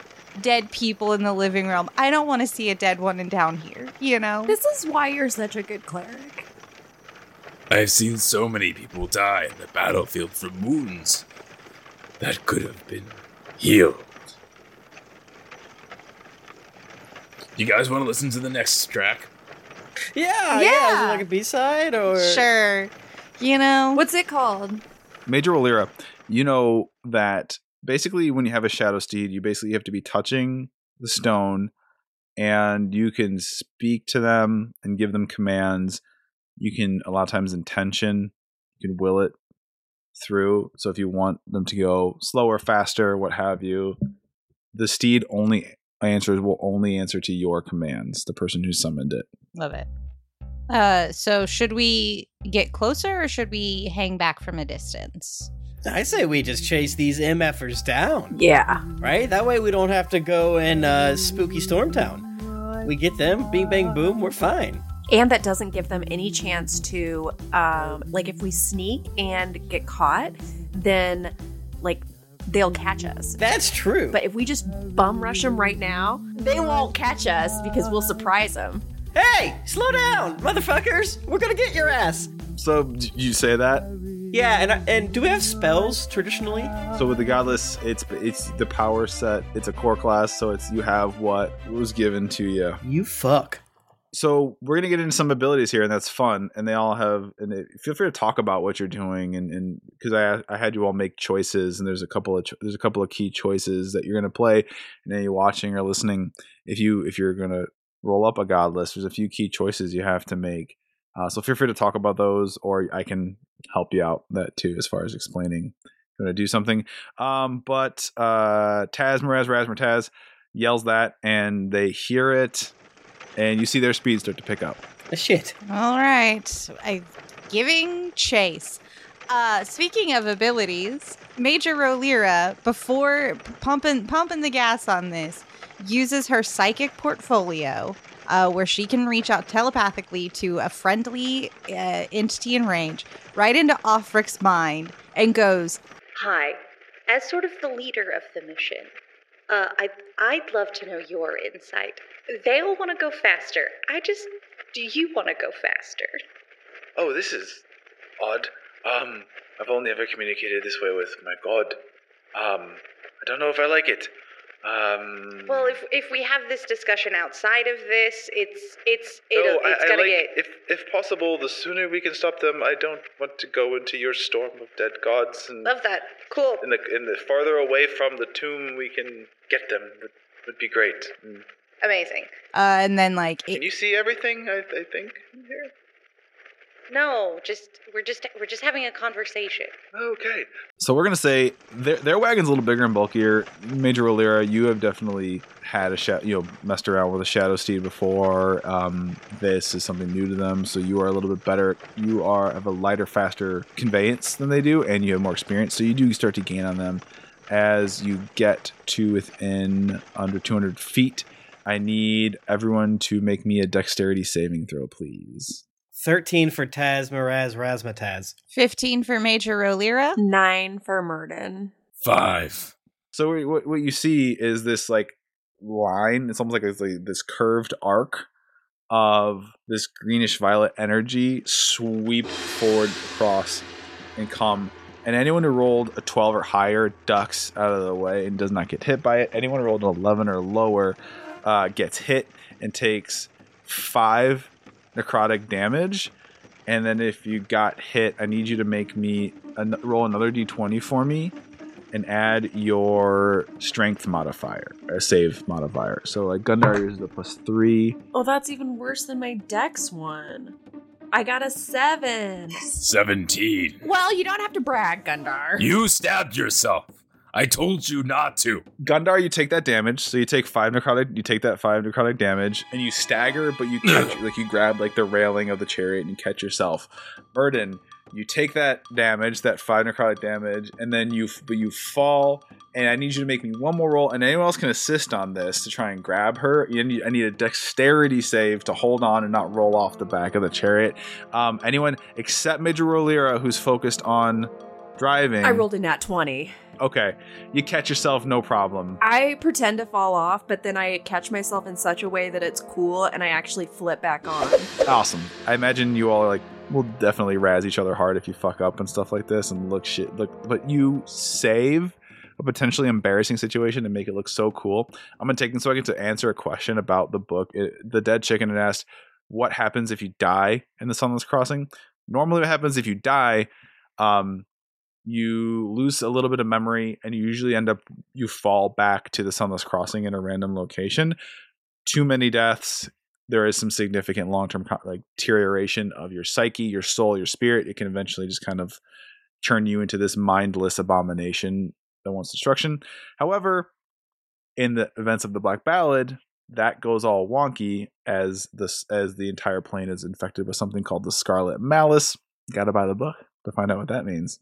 dead people in the living realm. I don't want to see a dead one in down here. You know. This is why you're such a good cleric. I've seen so many people die in the battlefield from wounds that could have been healed. You guys want to listen to the next track? Yeah, yeah. Is it like a B side or? Sure. You know. What's it called? Major Walira, you know that basically when you have a shadow steed, you basically have to be touching the stone and you can speak to them and give them commands. You can a lot of times intention, you can will it through. So if you want them to go slower, faster, what have you, the steed only answers will only answer to your commands, the person who summoned it. Love it. Uh, so should we get closer or should we hang back from a distance? I say we just chase these MFers down. Yeah. Right? That way we don't have to go in uh, spooky Stormtown. We get them, bing bang boom, we're fine. And that doesn't give them any chance to, um, like, if we sneak and get caught, then, like, they'll catch us. That's true. But if we just bum rush them right now, they won't catch us because we'll surprise them. Hey, slow down, motherfuckers! We're gonna get your ass. So you say that, Yeah, and and do we have spells traditionally? So with the godless, it's it's the power set. It's a core class, so it's you have what was given to you. You fuck. So we're gonna get into some abilities here, and that's fun. And they all have. And feel free to talk about what you're doing, and because I I had you all make choices, and there's a couple of cho- there's a couple of key choices that you're gonna play, and any watching or listening, if you if you're gonna roll up a godless, there's a few key choices you have to make. Uh, so feel free to talk about those, or I can help you out that too, as far as explaining going to do something. Um, but uh, Taz Mraz Raz Taz yells that, and they hear it, and you see their speed start to pick up. Shit. All right. I giving chase. Uh, speaking of abilities, Major Rolira, before pumping pumping the gas on this, uses her psychic portfolio, uh, where she can reach out telepathically to a friendly uh, entity in range, right into Offrick's mind, and goes, Hi. As sort of the leader of the mission, uh, I, I'd love to know your insight. They all want to go faster. I just. Do you want to go faster? Oh, this is odd. Um, I've only ever communicated this way with my god. Um, I don't know if I like it. Um, Well, if if we have this discussion outside of this, it's it's no, it'll, I, it's I gonna like, get. if if possible, the sooner we can stop them. I don't want to go into your storm of dead gods, and Love that. Cool. and the, and the farther away from the tomb we can get them would, would be great. And Amazing. uh, and then like Can you see everything? I, I think here. No, just we're just we're just having a conversation. Okay. So we're gonna say their their wagon's a little bigger and bulkier. Major Rolira, you have definitely had a sha- you know messed around with a shadow steed before. Um, this is something new to them, so you are a little bit better. You are of a lighter, faster conveyance than they do, and you have more experience. So you do start to gain on them as you get to within under 200 feet. I need everyone to make me a dexterity saving throw, please. 13 for Taz Miraz Razmataz. 15 for Major Rolira. Nine for Murden. Five. So what- what what you see is this like line. It's almost like it's like this curved arc of this greenish violet energy sweep forward across and come. And anyone who rolled a 12 or higher ducks out of the way and does not get hit by it. Anyone who rolled an 11 or lower uh, gets hit and takes five necrotic damage. And then if you got hit, I need you to make me an- roll another d20 for me and add your strength modifier, a save modifier. So like Gundar is the plus three. Oh, that's even worse than my Dex one. I got a seven. 17. Well, you don't have to brag, Gundar. You stabbed yourself. I told you not to. Gundar, you take that damage. So you take five necrotic. You take that five necrotic damage, and you stagger, but you catch, like you grab like the railing of the chariot and you catch yourself. Murden, you take that damage, that five necrotic damage, and then you but you fall. And I need you to make me one more roll, and anyone else can assist on this to try and grab her. You need, I need a dexterity save to hold on and not roll off the back of the chariot. Um, anyone except Major Rolira, who's focused on driving. I rolled a nat 20. Okay, you catch yourself, no problem. I pretend to fall off, but then I catch myself in such a way that it's cool and I actually flip back on. Awesome. I imagine you all like we'll definitely razz each other hard if you fuck up and stuff like this and look shit. Look, but you save a potentially embarrassing situation to make it look so cool. I'm gonna take a second to answer a question about the book. It, the dead chicken had asked, "What happens if you die in the Sunless Crossing?" Normally, what happens if you die? Um, you lose a little bit of memory and you usually end up you fall back to the sunless crossing in a random location too many deaths there is some significant long-term like deterioration of your psyche your soul your spirit it can eventually just kind of turn you into this mindless abomination that wants destruction however in the events of the black ballad that goes all wonky as this as the entire plane is infected with something called the scarlet malice gotta buy the book to find out what that means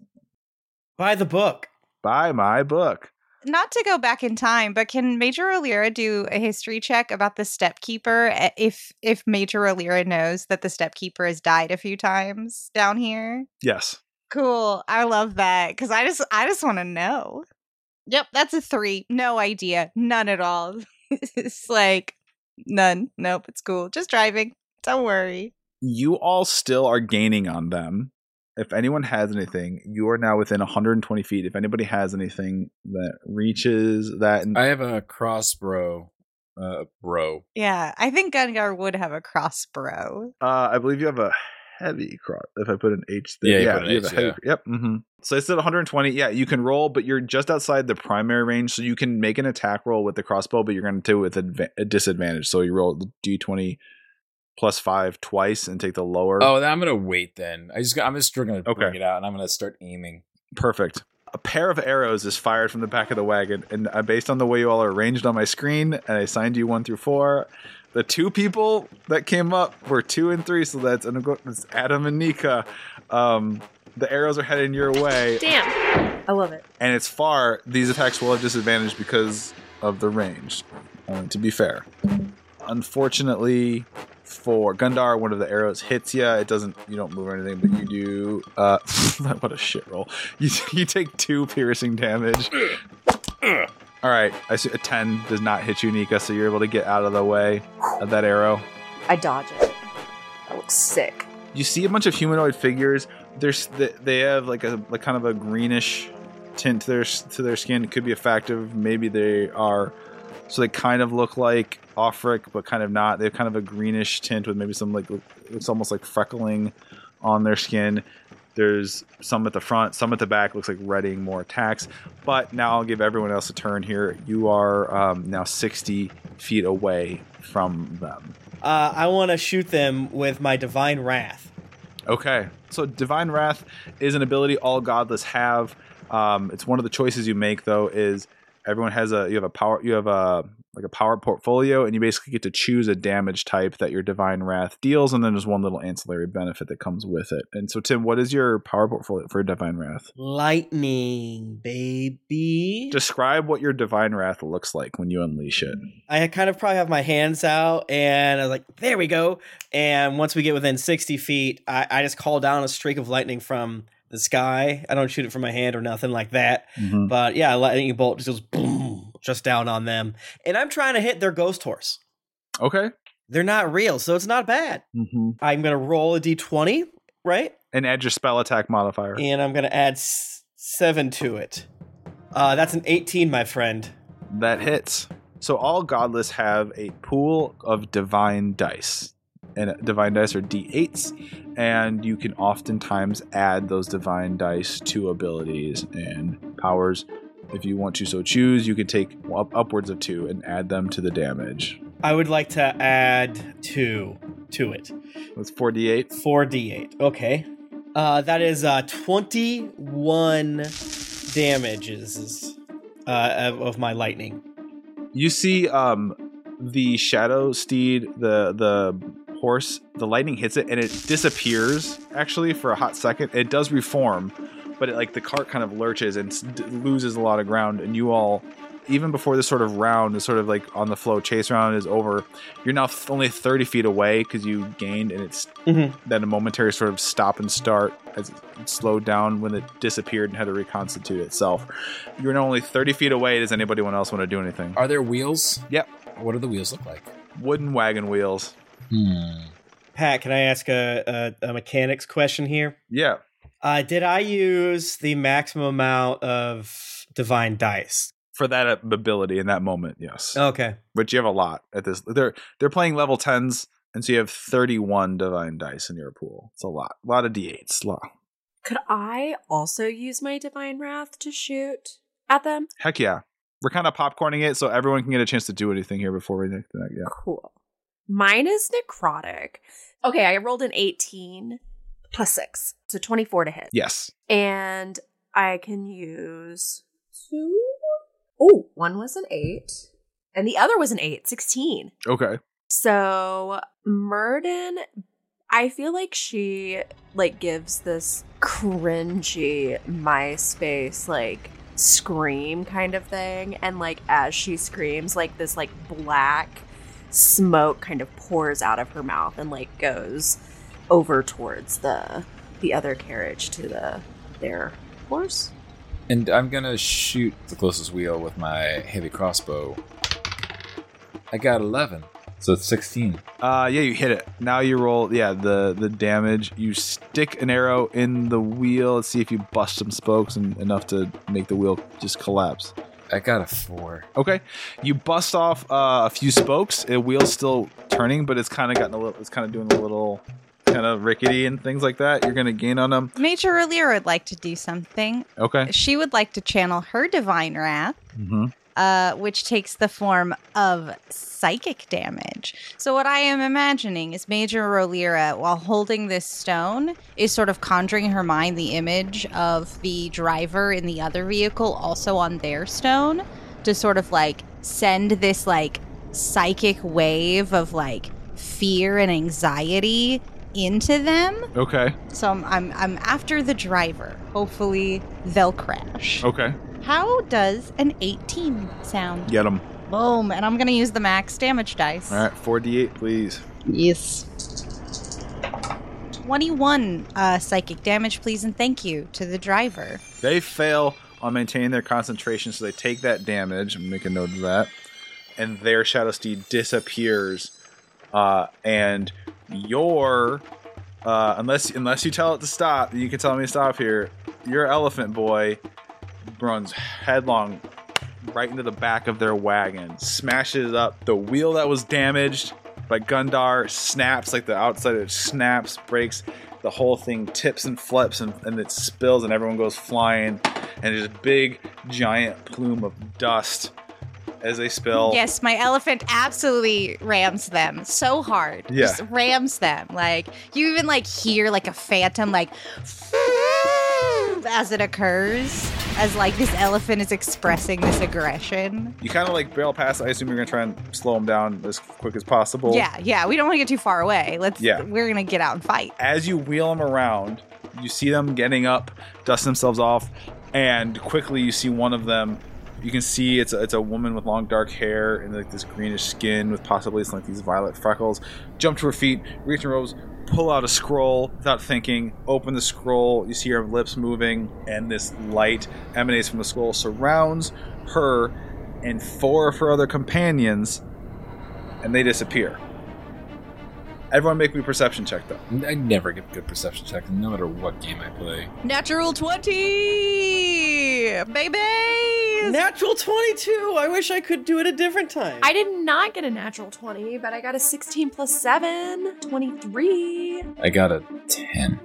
Buy the book. Buy my book. Not to go back in time, but can Major O'Leary do a history check about the stepkeeper if if Major O'Leary knows that the stepkeeper has died a few times down here? Yes. Cool. I love that because I just I just want to know. Yep, that's a three. No idea. None at all. it's like none. Nope. It's cool. Just driving. Don't worry. You all still are gaining on them if anyone has anything, you are now within 120 feet. If anybody has anything that reaches that, and I have a crossbow, uh, bro. Yeah, I think Gundar would have a crossbow. uh, I believe you have a heavy cross. If I put an H there, Yeah, yeah, you have H, a heavy. yeah. Yep. hmm So it's at 120. Yeah, you can roll, but you're just outside the primary range, so you can make an attack roll with the crossbow, but you're going to do it with adva- a disadvantage. So you roll the D20 plus five twice and take the lower. Oh, then I'm gonna wait. Then I just I'm just gonna Okay. bring it out and I'm gonna start aiming. Perfect. A pair of arrows is fired from the back of the wagon, and uh, based on the way you all are arranged on my screen, and I assigned you one through four. The two people that came up were two and three, so that's, and that's Adam and Nika. Um, the arrows are heading your way, Damn. I love it. and it's far. These attacks will have disadvantage because of the range. Uh, to be fair, unfortunately for Gundar, one of the arrows hits you. It doesn't. You don't move or anything, but you do. Uh, what a shit roll! You you take two piercing damage. All right, I see a ten does not hit you, Nika, so you're able to get out of the way of that arrow. I dodge it. That looks sick. you see a bunch of humanoid figures. There's they have like a like kind of a greenish tint to their to their skin. It could be a fact of maybe they are so they kind of look like Offric, but kind of not. They have kind of a greenish tint with maybe some like it's almost like freckling on their skin. There's some at the front, some at the back. Looks like readying more attacks. But now I'll give everyone else a turn here. You are um, now 60 feet away from them. Uh, I want to shoot them with my divine wrath. Okay. So divine wrath is an ability all godless have. Um, it's one of the choices you make though is everyone has a you have a power you have a like a power portfolio and you basically get to choose a damage type that your divine wrath deals and then there's one little ancillary benefit that comes with it. And so Tim, what is your power portfolio for divine wrath? Lightning, baby. Describe what your divine wrath looks like when you unleash it. I kind of probably have my hands out, and I was like, "There we go." And once we get within sixty feet, I, I just call down a streak of lightning from the sky. I don't shoot it from my hand or nothing like that. Mhm. But yeah, lightning bolt just goes boom, just down on them, and I'm trying to hit their ghost horse. Okay. They're not real, so it's not bad. Mm-hmm. I'm gonna roll a d20, right? And add your spell attack modifier. And I'm gonna add s- seven to it. Uh, that's an 18, my friend. That hits. So all godless have a pool of divine dice. And divine dice are d8s, and you can oftentimes add those divine dice to abilities and powers. If you want to so choose, you can take up, upwards of two and add them to the damage. I would like to add two to it. That's 4d8. 4d8. Okay. Uh, that is uh, 21 damages uh, of, of my lightning. You see um, the shadow steed, the the horse, the lightning hits it and it disappears actually for a hot second. It does reform, but it, like the cart kind of lurches and s- d- loses a lot of ground. And you all, even before this sort of round, this sort of like on the flow chase round is over, you're now th- only 30 feet away because you gained and it's Mhm. then a momentary sort of stop and start as it slowed down when it disappeared and had to reconstitute itself. You're now only 30 feet away. Does anybody else want to do anything? Are there wheels? Yep. What do the wheels look like? Wooden wagon wheels. Hmm. Pat, can I ask a, a, a mechanics question here? Yeah. Uh, did I use the maximum amount of divine dice? For that ability in that moment, yes. Okay. But you have a lot at this. They're they're playing level tens, and so you have thirty one divine dice in your pool. It's a lot, a lot of d8s. Lot. Could I also use my divine wrath to shoot at them? Heck yeah, we're kind of popcorning it, so everyone can get a chance to do anything here before we make that. Yeah. Cool. Mine is necrotic. Okay, I rolled an 18 plus 6. So 24 to hit. Yes. And I can use two. Oh, one was an 8 and the other was an 8, 16. Okay. So Murden, I feel like she like gives this cringy MySpace like scream kind of thing, and like as she screams, like this like black smoke kind of pours out of her mouth and like goes over towards the the other carriage to the their horse. And I'm gonna shoot the closest wheel with my heavy crossbow. I got 11. So it's 16. Uh, yeah, you hit it. Now you roll. Yeah, the the damage. You stick an arrow in the wheel. Let's see if you bust some spokes and enough to make the wheel just collapse. I got a four. Okay, you bust off uh, a few spokes. The wheel's still turning, but it's kind of gotten a little. It's kind of doing a little, kind of rickety and things like that. You're gonna gain on them. Major Rolira would like to do something. Okay. She would like to channel her divine wrath, Mm-hmm. uh, which takes the form of psychic damage. So what I am imagining is Major Rolira, while holding this stone, is sort of conjuring in her mind the image of the driver in the other vehicle, also on their stone, to sort of like send this like psychic wave of like fear and anxiety into them. Okay. So I'm, I'm I'm after the driver. Hopefully they'll crash. Okay. How does an 18 sound? Get them. Boom, and I'm gonna use the max damage dice. All right, four d8, please. Yes. 21 uh, psychic damage, please, and thank you to the driver. They fail on maintaining their concentration, so they take that damage. I'm make a note of that. And their Shadow Steed disappears. Uh, and your uh, unless unless you tell it to stop, you can tell me to stop here. Your elephant boy runs headlong right into the back of their wagon, smashes up the wheel that was damaged by Gundar, snaps like the outside of it snaps, breaks. The whole thing tips and flips and, and it spills and everyone goes flying. And there's a big giant plume of dust as they spill. Yes, my elephant absolutely rams them so hard. Yeah. Just rams them. Like you even like hear like a phantom like as it occurs as like this elephant is expressing this aggression. You kind of like barrel past. I assume you're gonna try and slow them down as quick as possible. Yeah, yeah, we don't want to get too far away. Let's Yeah. we're going to get out and fight. As you wheel them around, you see them getting up, dust themselves off, and quickly you see one of them. You can see it's a, it's a woman with long dark hair and like this greenish skin with possibly some like these violet freckles. Jump to her feet, reach in robes, pull out a scroll without thinking, open the scroll. You see her lips moving, and this light emanates from the scroll, surrounds her and four of her other companions, and they disappear. Everyone make me a perception check though. I never get good perception checks, no matter what game I play. Natural 20! Baby! Natural 22. I wish I could do it a different time. I did not get a natural 20, but I got a 16 plus 7, 23. I got a 10.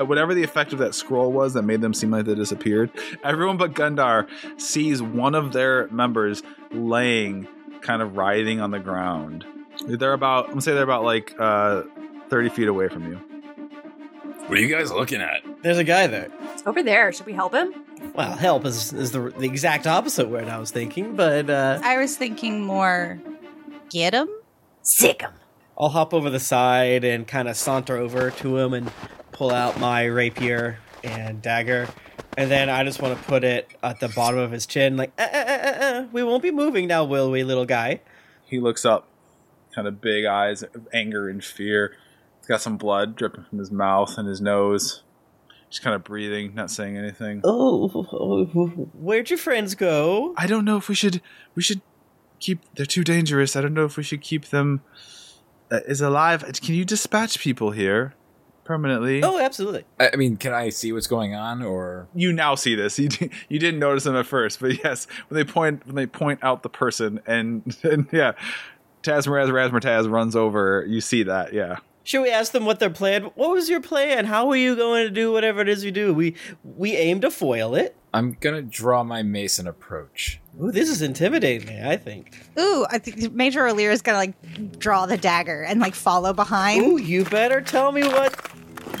Uh, Whatever the effect of that scroll was that made them seem like they disappeared, everyone but Gundar sees one of their members laying, kind of writhing on the ground. They're about, I'm gonna say they're about like uh, 30 feet away from you. What are you guys looking at? There's a guy there. Over there. Should we help him? Well, help is, is the, the exact opposite word I was thinking, but uh, I was thinking more get him? Sick him. I'll hop over the side and kind of saunter over to him and pull out my rapier and dagger. And then I just want to put it at the bottom of his chin, like, uh, uh, uh, uh, uh, we won't be moving now, will we, little guy? He looks up, kind of big eyes of anger and fear. He's got some blood dripping from his mouth and his nose. Just kind of breathing, not saying anything. Oh, where'd your friends go? I don't know if we should. We should keep. They're too dangerous. I don't know if we should keep them uh, as alive. Can you dispatch people here permanently? Oh, absolutely. I I mean, can I see what's going on, or You now see this. You di- you didn't notice them at first, but yes, when they point when they point out the person and and yeah, Tazmaraz Razmertaz runs over. You see that, yeah. Should we ask them what their plan? What was your plan? How are you going to do whatever it is you do? We we aim to foil it. I'm gonna draw my mason approach. Ooh, this is intimidating. I think. Ooh, I think Major Rolira is gonna like draw the dagger and like follow behind. Ooh, you better tell me what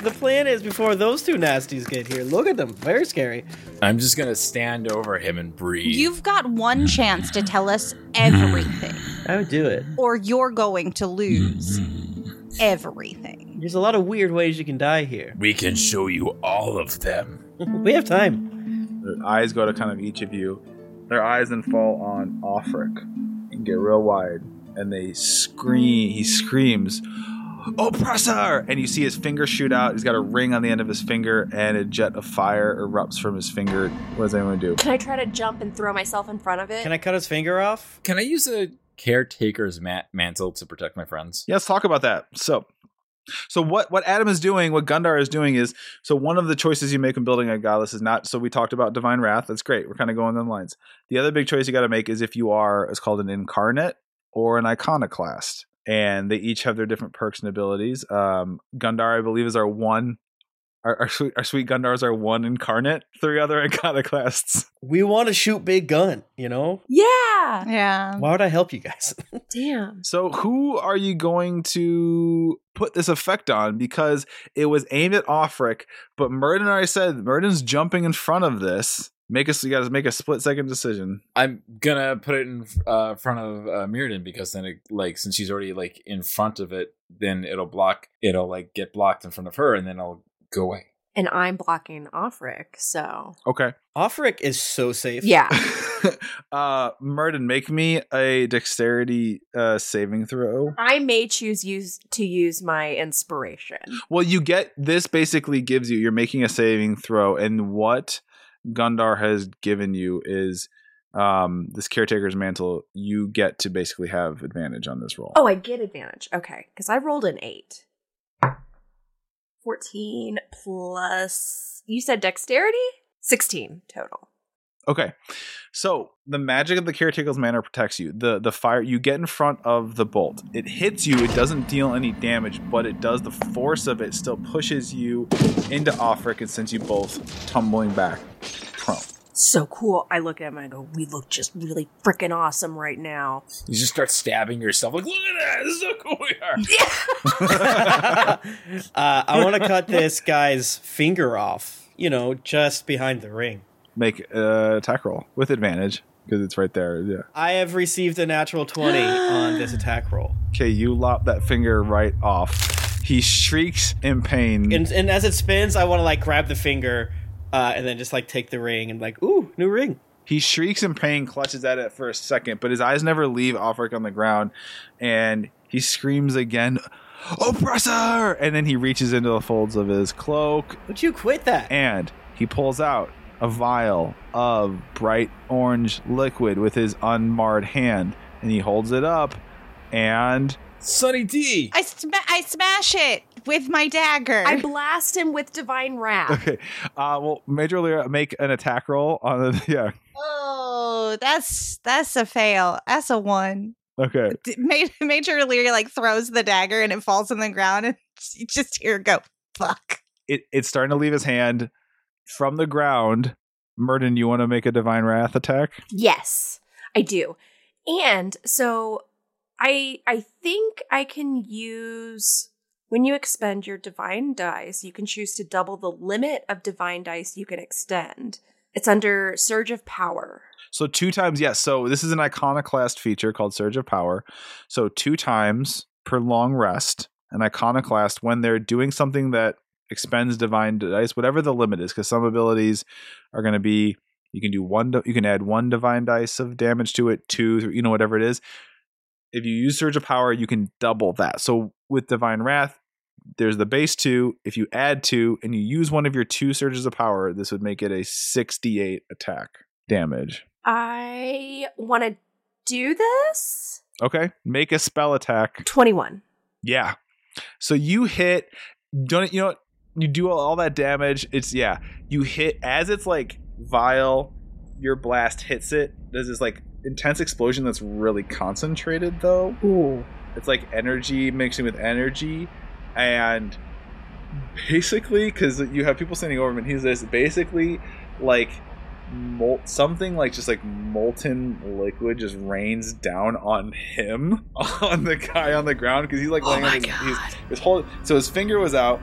the plan is before those two nasties get here. Look at them, very scary. I'm just gonna stand over him and breathe. You've got one chance to tell us everything, I would oh, do it. or you're going to lose everything. There's a lot of weird ways you can die here. We can show you all of them. we have time. Their eyes go to kind of each of you. Their eyes then fall on Offric and get real wide, and they scream. He screams, "Oppressor!" And you see his finger shoot out. He's got a ring on the end of his finger, and a jet of fire erupts from his finger. What does anyone do? Can I try to jump and throw myself in front of it? Can I cut his finger off? Can I use a caretaker's ma- mantle to protect my friends. Yeah, let's talk about that. So, so what what Adam is doing, what Gundar is doing is so one of the choices you make when building a godless is not. So we talked about divine wrath. That's great. We're kind of going on lines. The other big choice you got to make is if you are it's called an incarnate or an iconoclast, and they each have their different perks and abilities. Um, Gundar, I believe, is our one. Our, our sweet, our sweet Gundars are one incarnate. Three other iconoclasts. We want to shoot big gun, you know? Yeah. Yeah. Why would I help you guys? Damn. So who are you going to put this effect on? Because it was aimed at Offric, but Murden already said Murden's jumping in front of this. Make us you guys make a split second decision. I'm gonna put it in uh, front of uh, Murden because then, it, like, since she's already like in front of it, then it'll block. It'll like get blocked in front of her, and then it'll go away. And I'm blocking Offric, so Okay. Offric is so safe. yeah. uh Murden, make me a dexterity uh saving throw. I may choose use to use my inspiration. Well, you get this basically gives you you're making a saving throw, and what Gundar has given you is um this caretaker's mantle. You get to basically have advantage on this roll. Oh, I get advantage. Okay, because I rolled an eight. 14 plus. You said dexterity? 16 total. Okay. So the magic of the caretaker's mantle protects you. The the fire you get in front of the bolt. It hits you, it doesn't deal any damage, but it does the force of it still pushes you into Offric and sends you both tumbling back prone. So cool. I look at him and I go, we look just really freaking awesome right now. You just start stabbing yourself. Like, look at that! This is so cool we are. Uh, I want to cut this guy's finger off, you know, just behind the ring. Make a attack roll with advantage because it's right there. Yeah. I have received a natural 20 on this attack roll. Okay, you lop that finger right off. He shrieks in pain. And, and as it spins, I want to like grab the finger uh, and then just like take the ring and like, ooh, new ring. He shrieks in pain, clutches at it for a second, but his eyes never leave Offric on the ground, and he screams again, Oppressor! And then he reaches into the folds of his cloak. Would you quit that? And he pulls out a vial of bright orange liquid with his unmarred hand, and he holds it up, and Sunny D. I, sma- I smash it with my dagger. I blast him with divine wrath. okay, uh, well, Major Lyra, make an attack roll on the yeah. oh, that's that's a fail. That's a one. Okay, D- Ma- Major Leary like throws the dagger and it falls on the ground, and you just hear it go. Fuck. it, it's starting to leave his hand from the ground. Murden, you want to make a divine wrath attack? Yes, I do. And so I I think I can use when you expend your divine dice, you can choose to double the limit of divine dice you can extend. It's under Surge of Power. So two times, yes. So this is an iconoclast feature called Surge of Power. So two times per long rest, an iconoclast when they're doing something that expends divine dice, whatever the limit is, because some abilities are going to be you can do one, you can add one divine dice of damage to it, two, three, you know, whatever it is. If you use Surge of Power, you can double that. So with Divine Wrath, there's the base two. If you add two and you use one of your two surges of power, this would make it a 68 attack damage. I want to do this. Okay, make a spell attack. 21. Yeah. So you hit. Don't you know? You do all, all that damage. It's yeah. You hit as it's like vile. Your blast hits it. There's this like intense explosion that's really concentrated though. Ooh. It's like energy mixing with energy, and basically because you have people standing over him, and he's this basically like mol- something like just like molten liquid just rains down on him on the guy on the ground because he's like oh laying on his, he's, his whole so his finger was out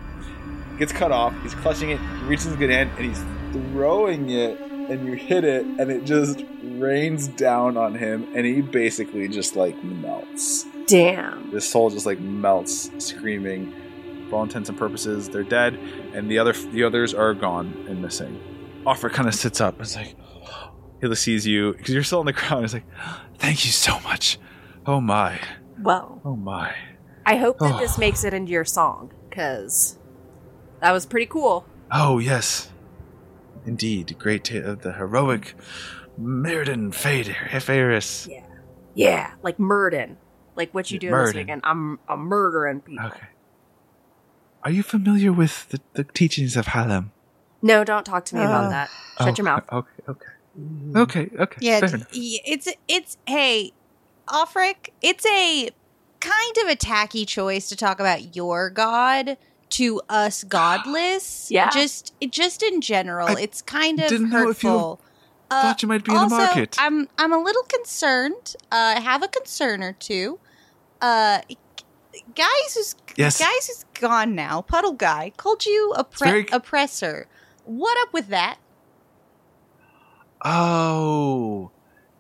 gets cut off he's clutching it he reaches his good hand and he's throwing it and you hit it and it just rains down on him and he basically just like melts. Damn. this soul just like melts screaming. For all intents and purposes they're dead and the other the others are gone and missing. Offric kind of sits up. It's like he sees you because you're still on the ground he's like thank you so much. Oh my. Well, oh my. I hope that oh. this makes it into your song because that was pretty cool. oh yes indeed great tale of the heroic Murden Fader Efaris Yeah. Yeah, like Murden. Like what you do this weekend. I'm I'm murdering people. Okay. Are you familiar with the, the teachings of Hallam? No, don't talk to me about Uh, that. Shut your mouth. Okay, okay. Okay, okay. Yeah, fair d- it's it's hey, Offric, it's a kind of a tacky choice to talk about your god to us godless. Yeah. just just in general, I it's kind of didn't know if you hurtful. Uh, thought you might be in the market. I'm I'm a little concerned. Uh, I have a concern or two. Uh, guys who's Yes. guys who's gone now. Puddle guy called you a very- oppressor. What up with that? Oh,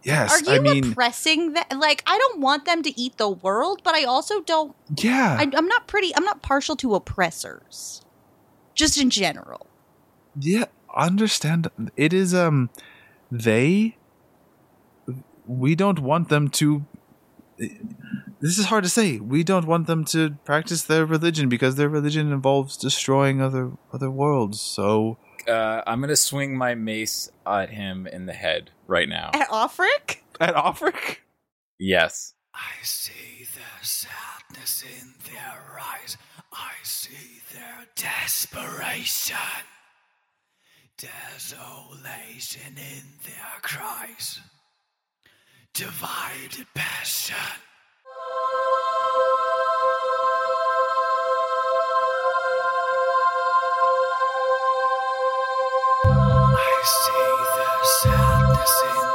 yes. Are you I mean, oppressing that? Like, I don't want them to eat the world, but I also don't. yeah. I, I'm not pretty. I'm not partial to oppressors, just in general. Yeah, understand. It is um, they. We don't want them to. This is hard to say. We don't want them to practice their religion because their religion involves destroying other other worlds. So Uh, I'm gonna swing my mace at him in the head right now. At Offric? At Offric? Yes. I see their sadness in their eyes. I see their desperation. Desolation in their cries. Divided passion. I see their sadness in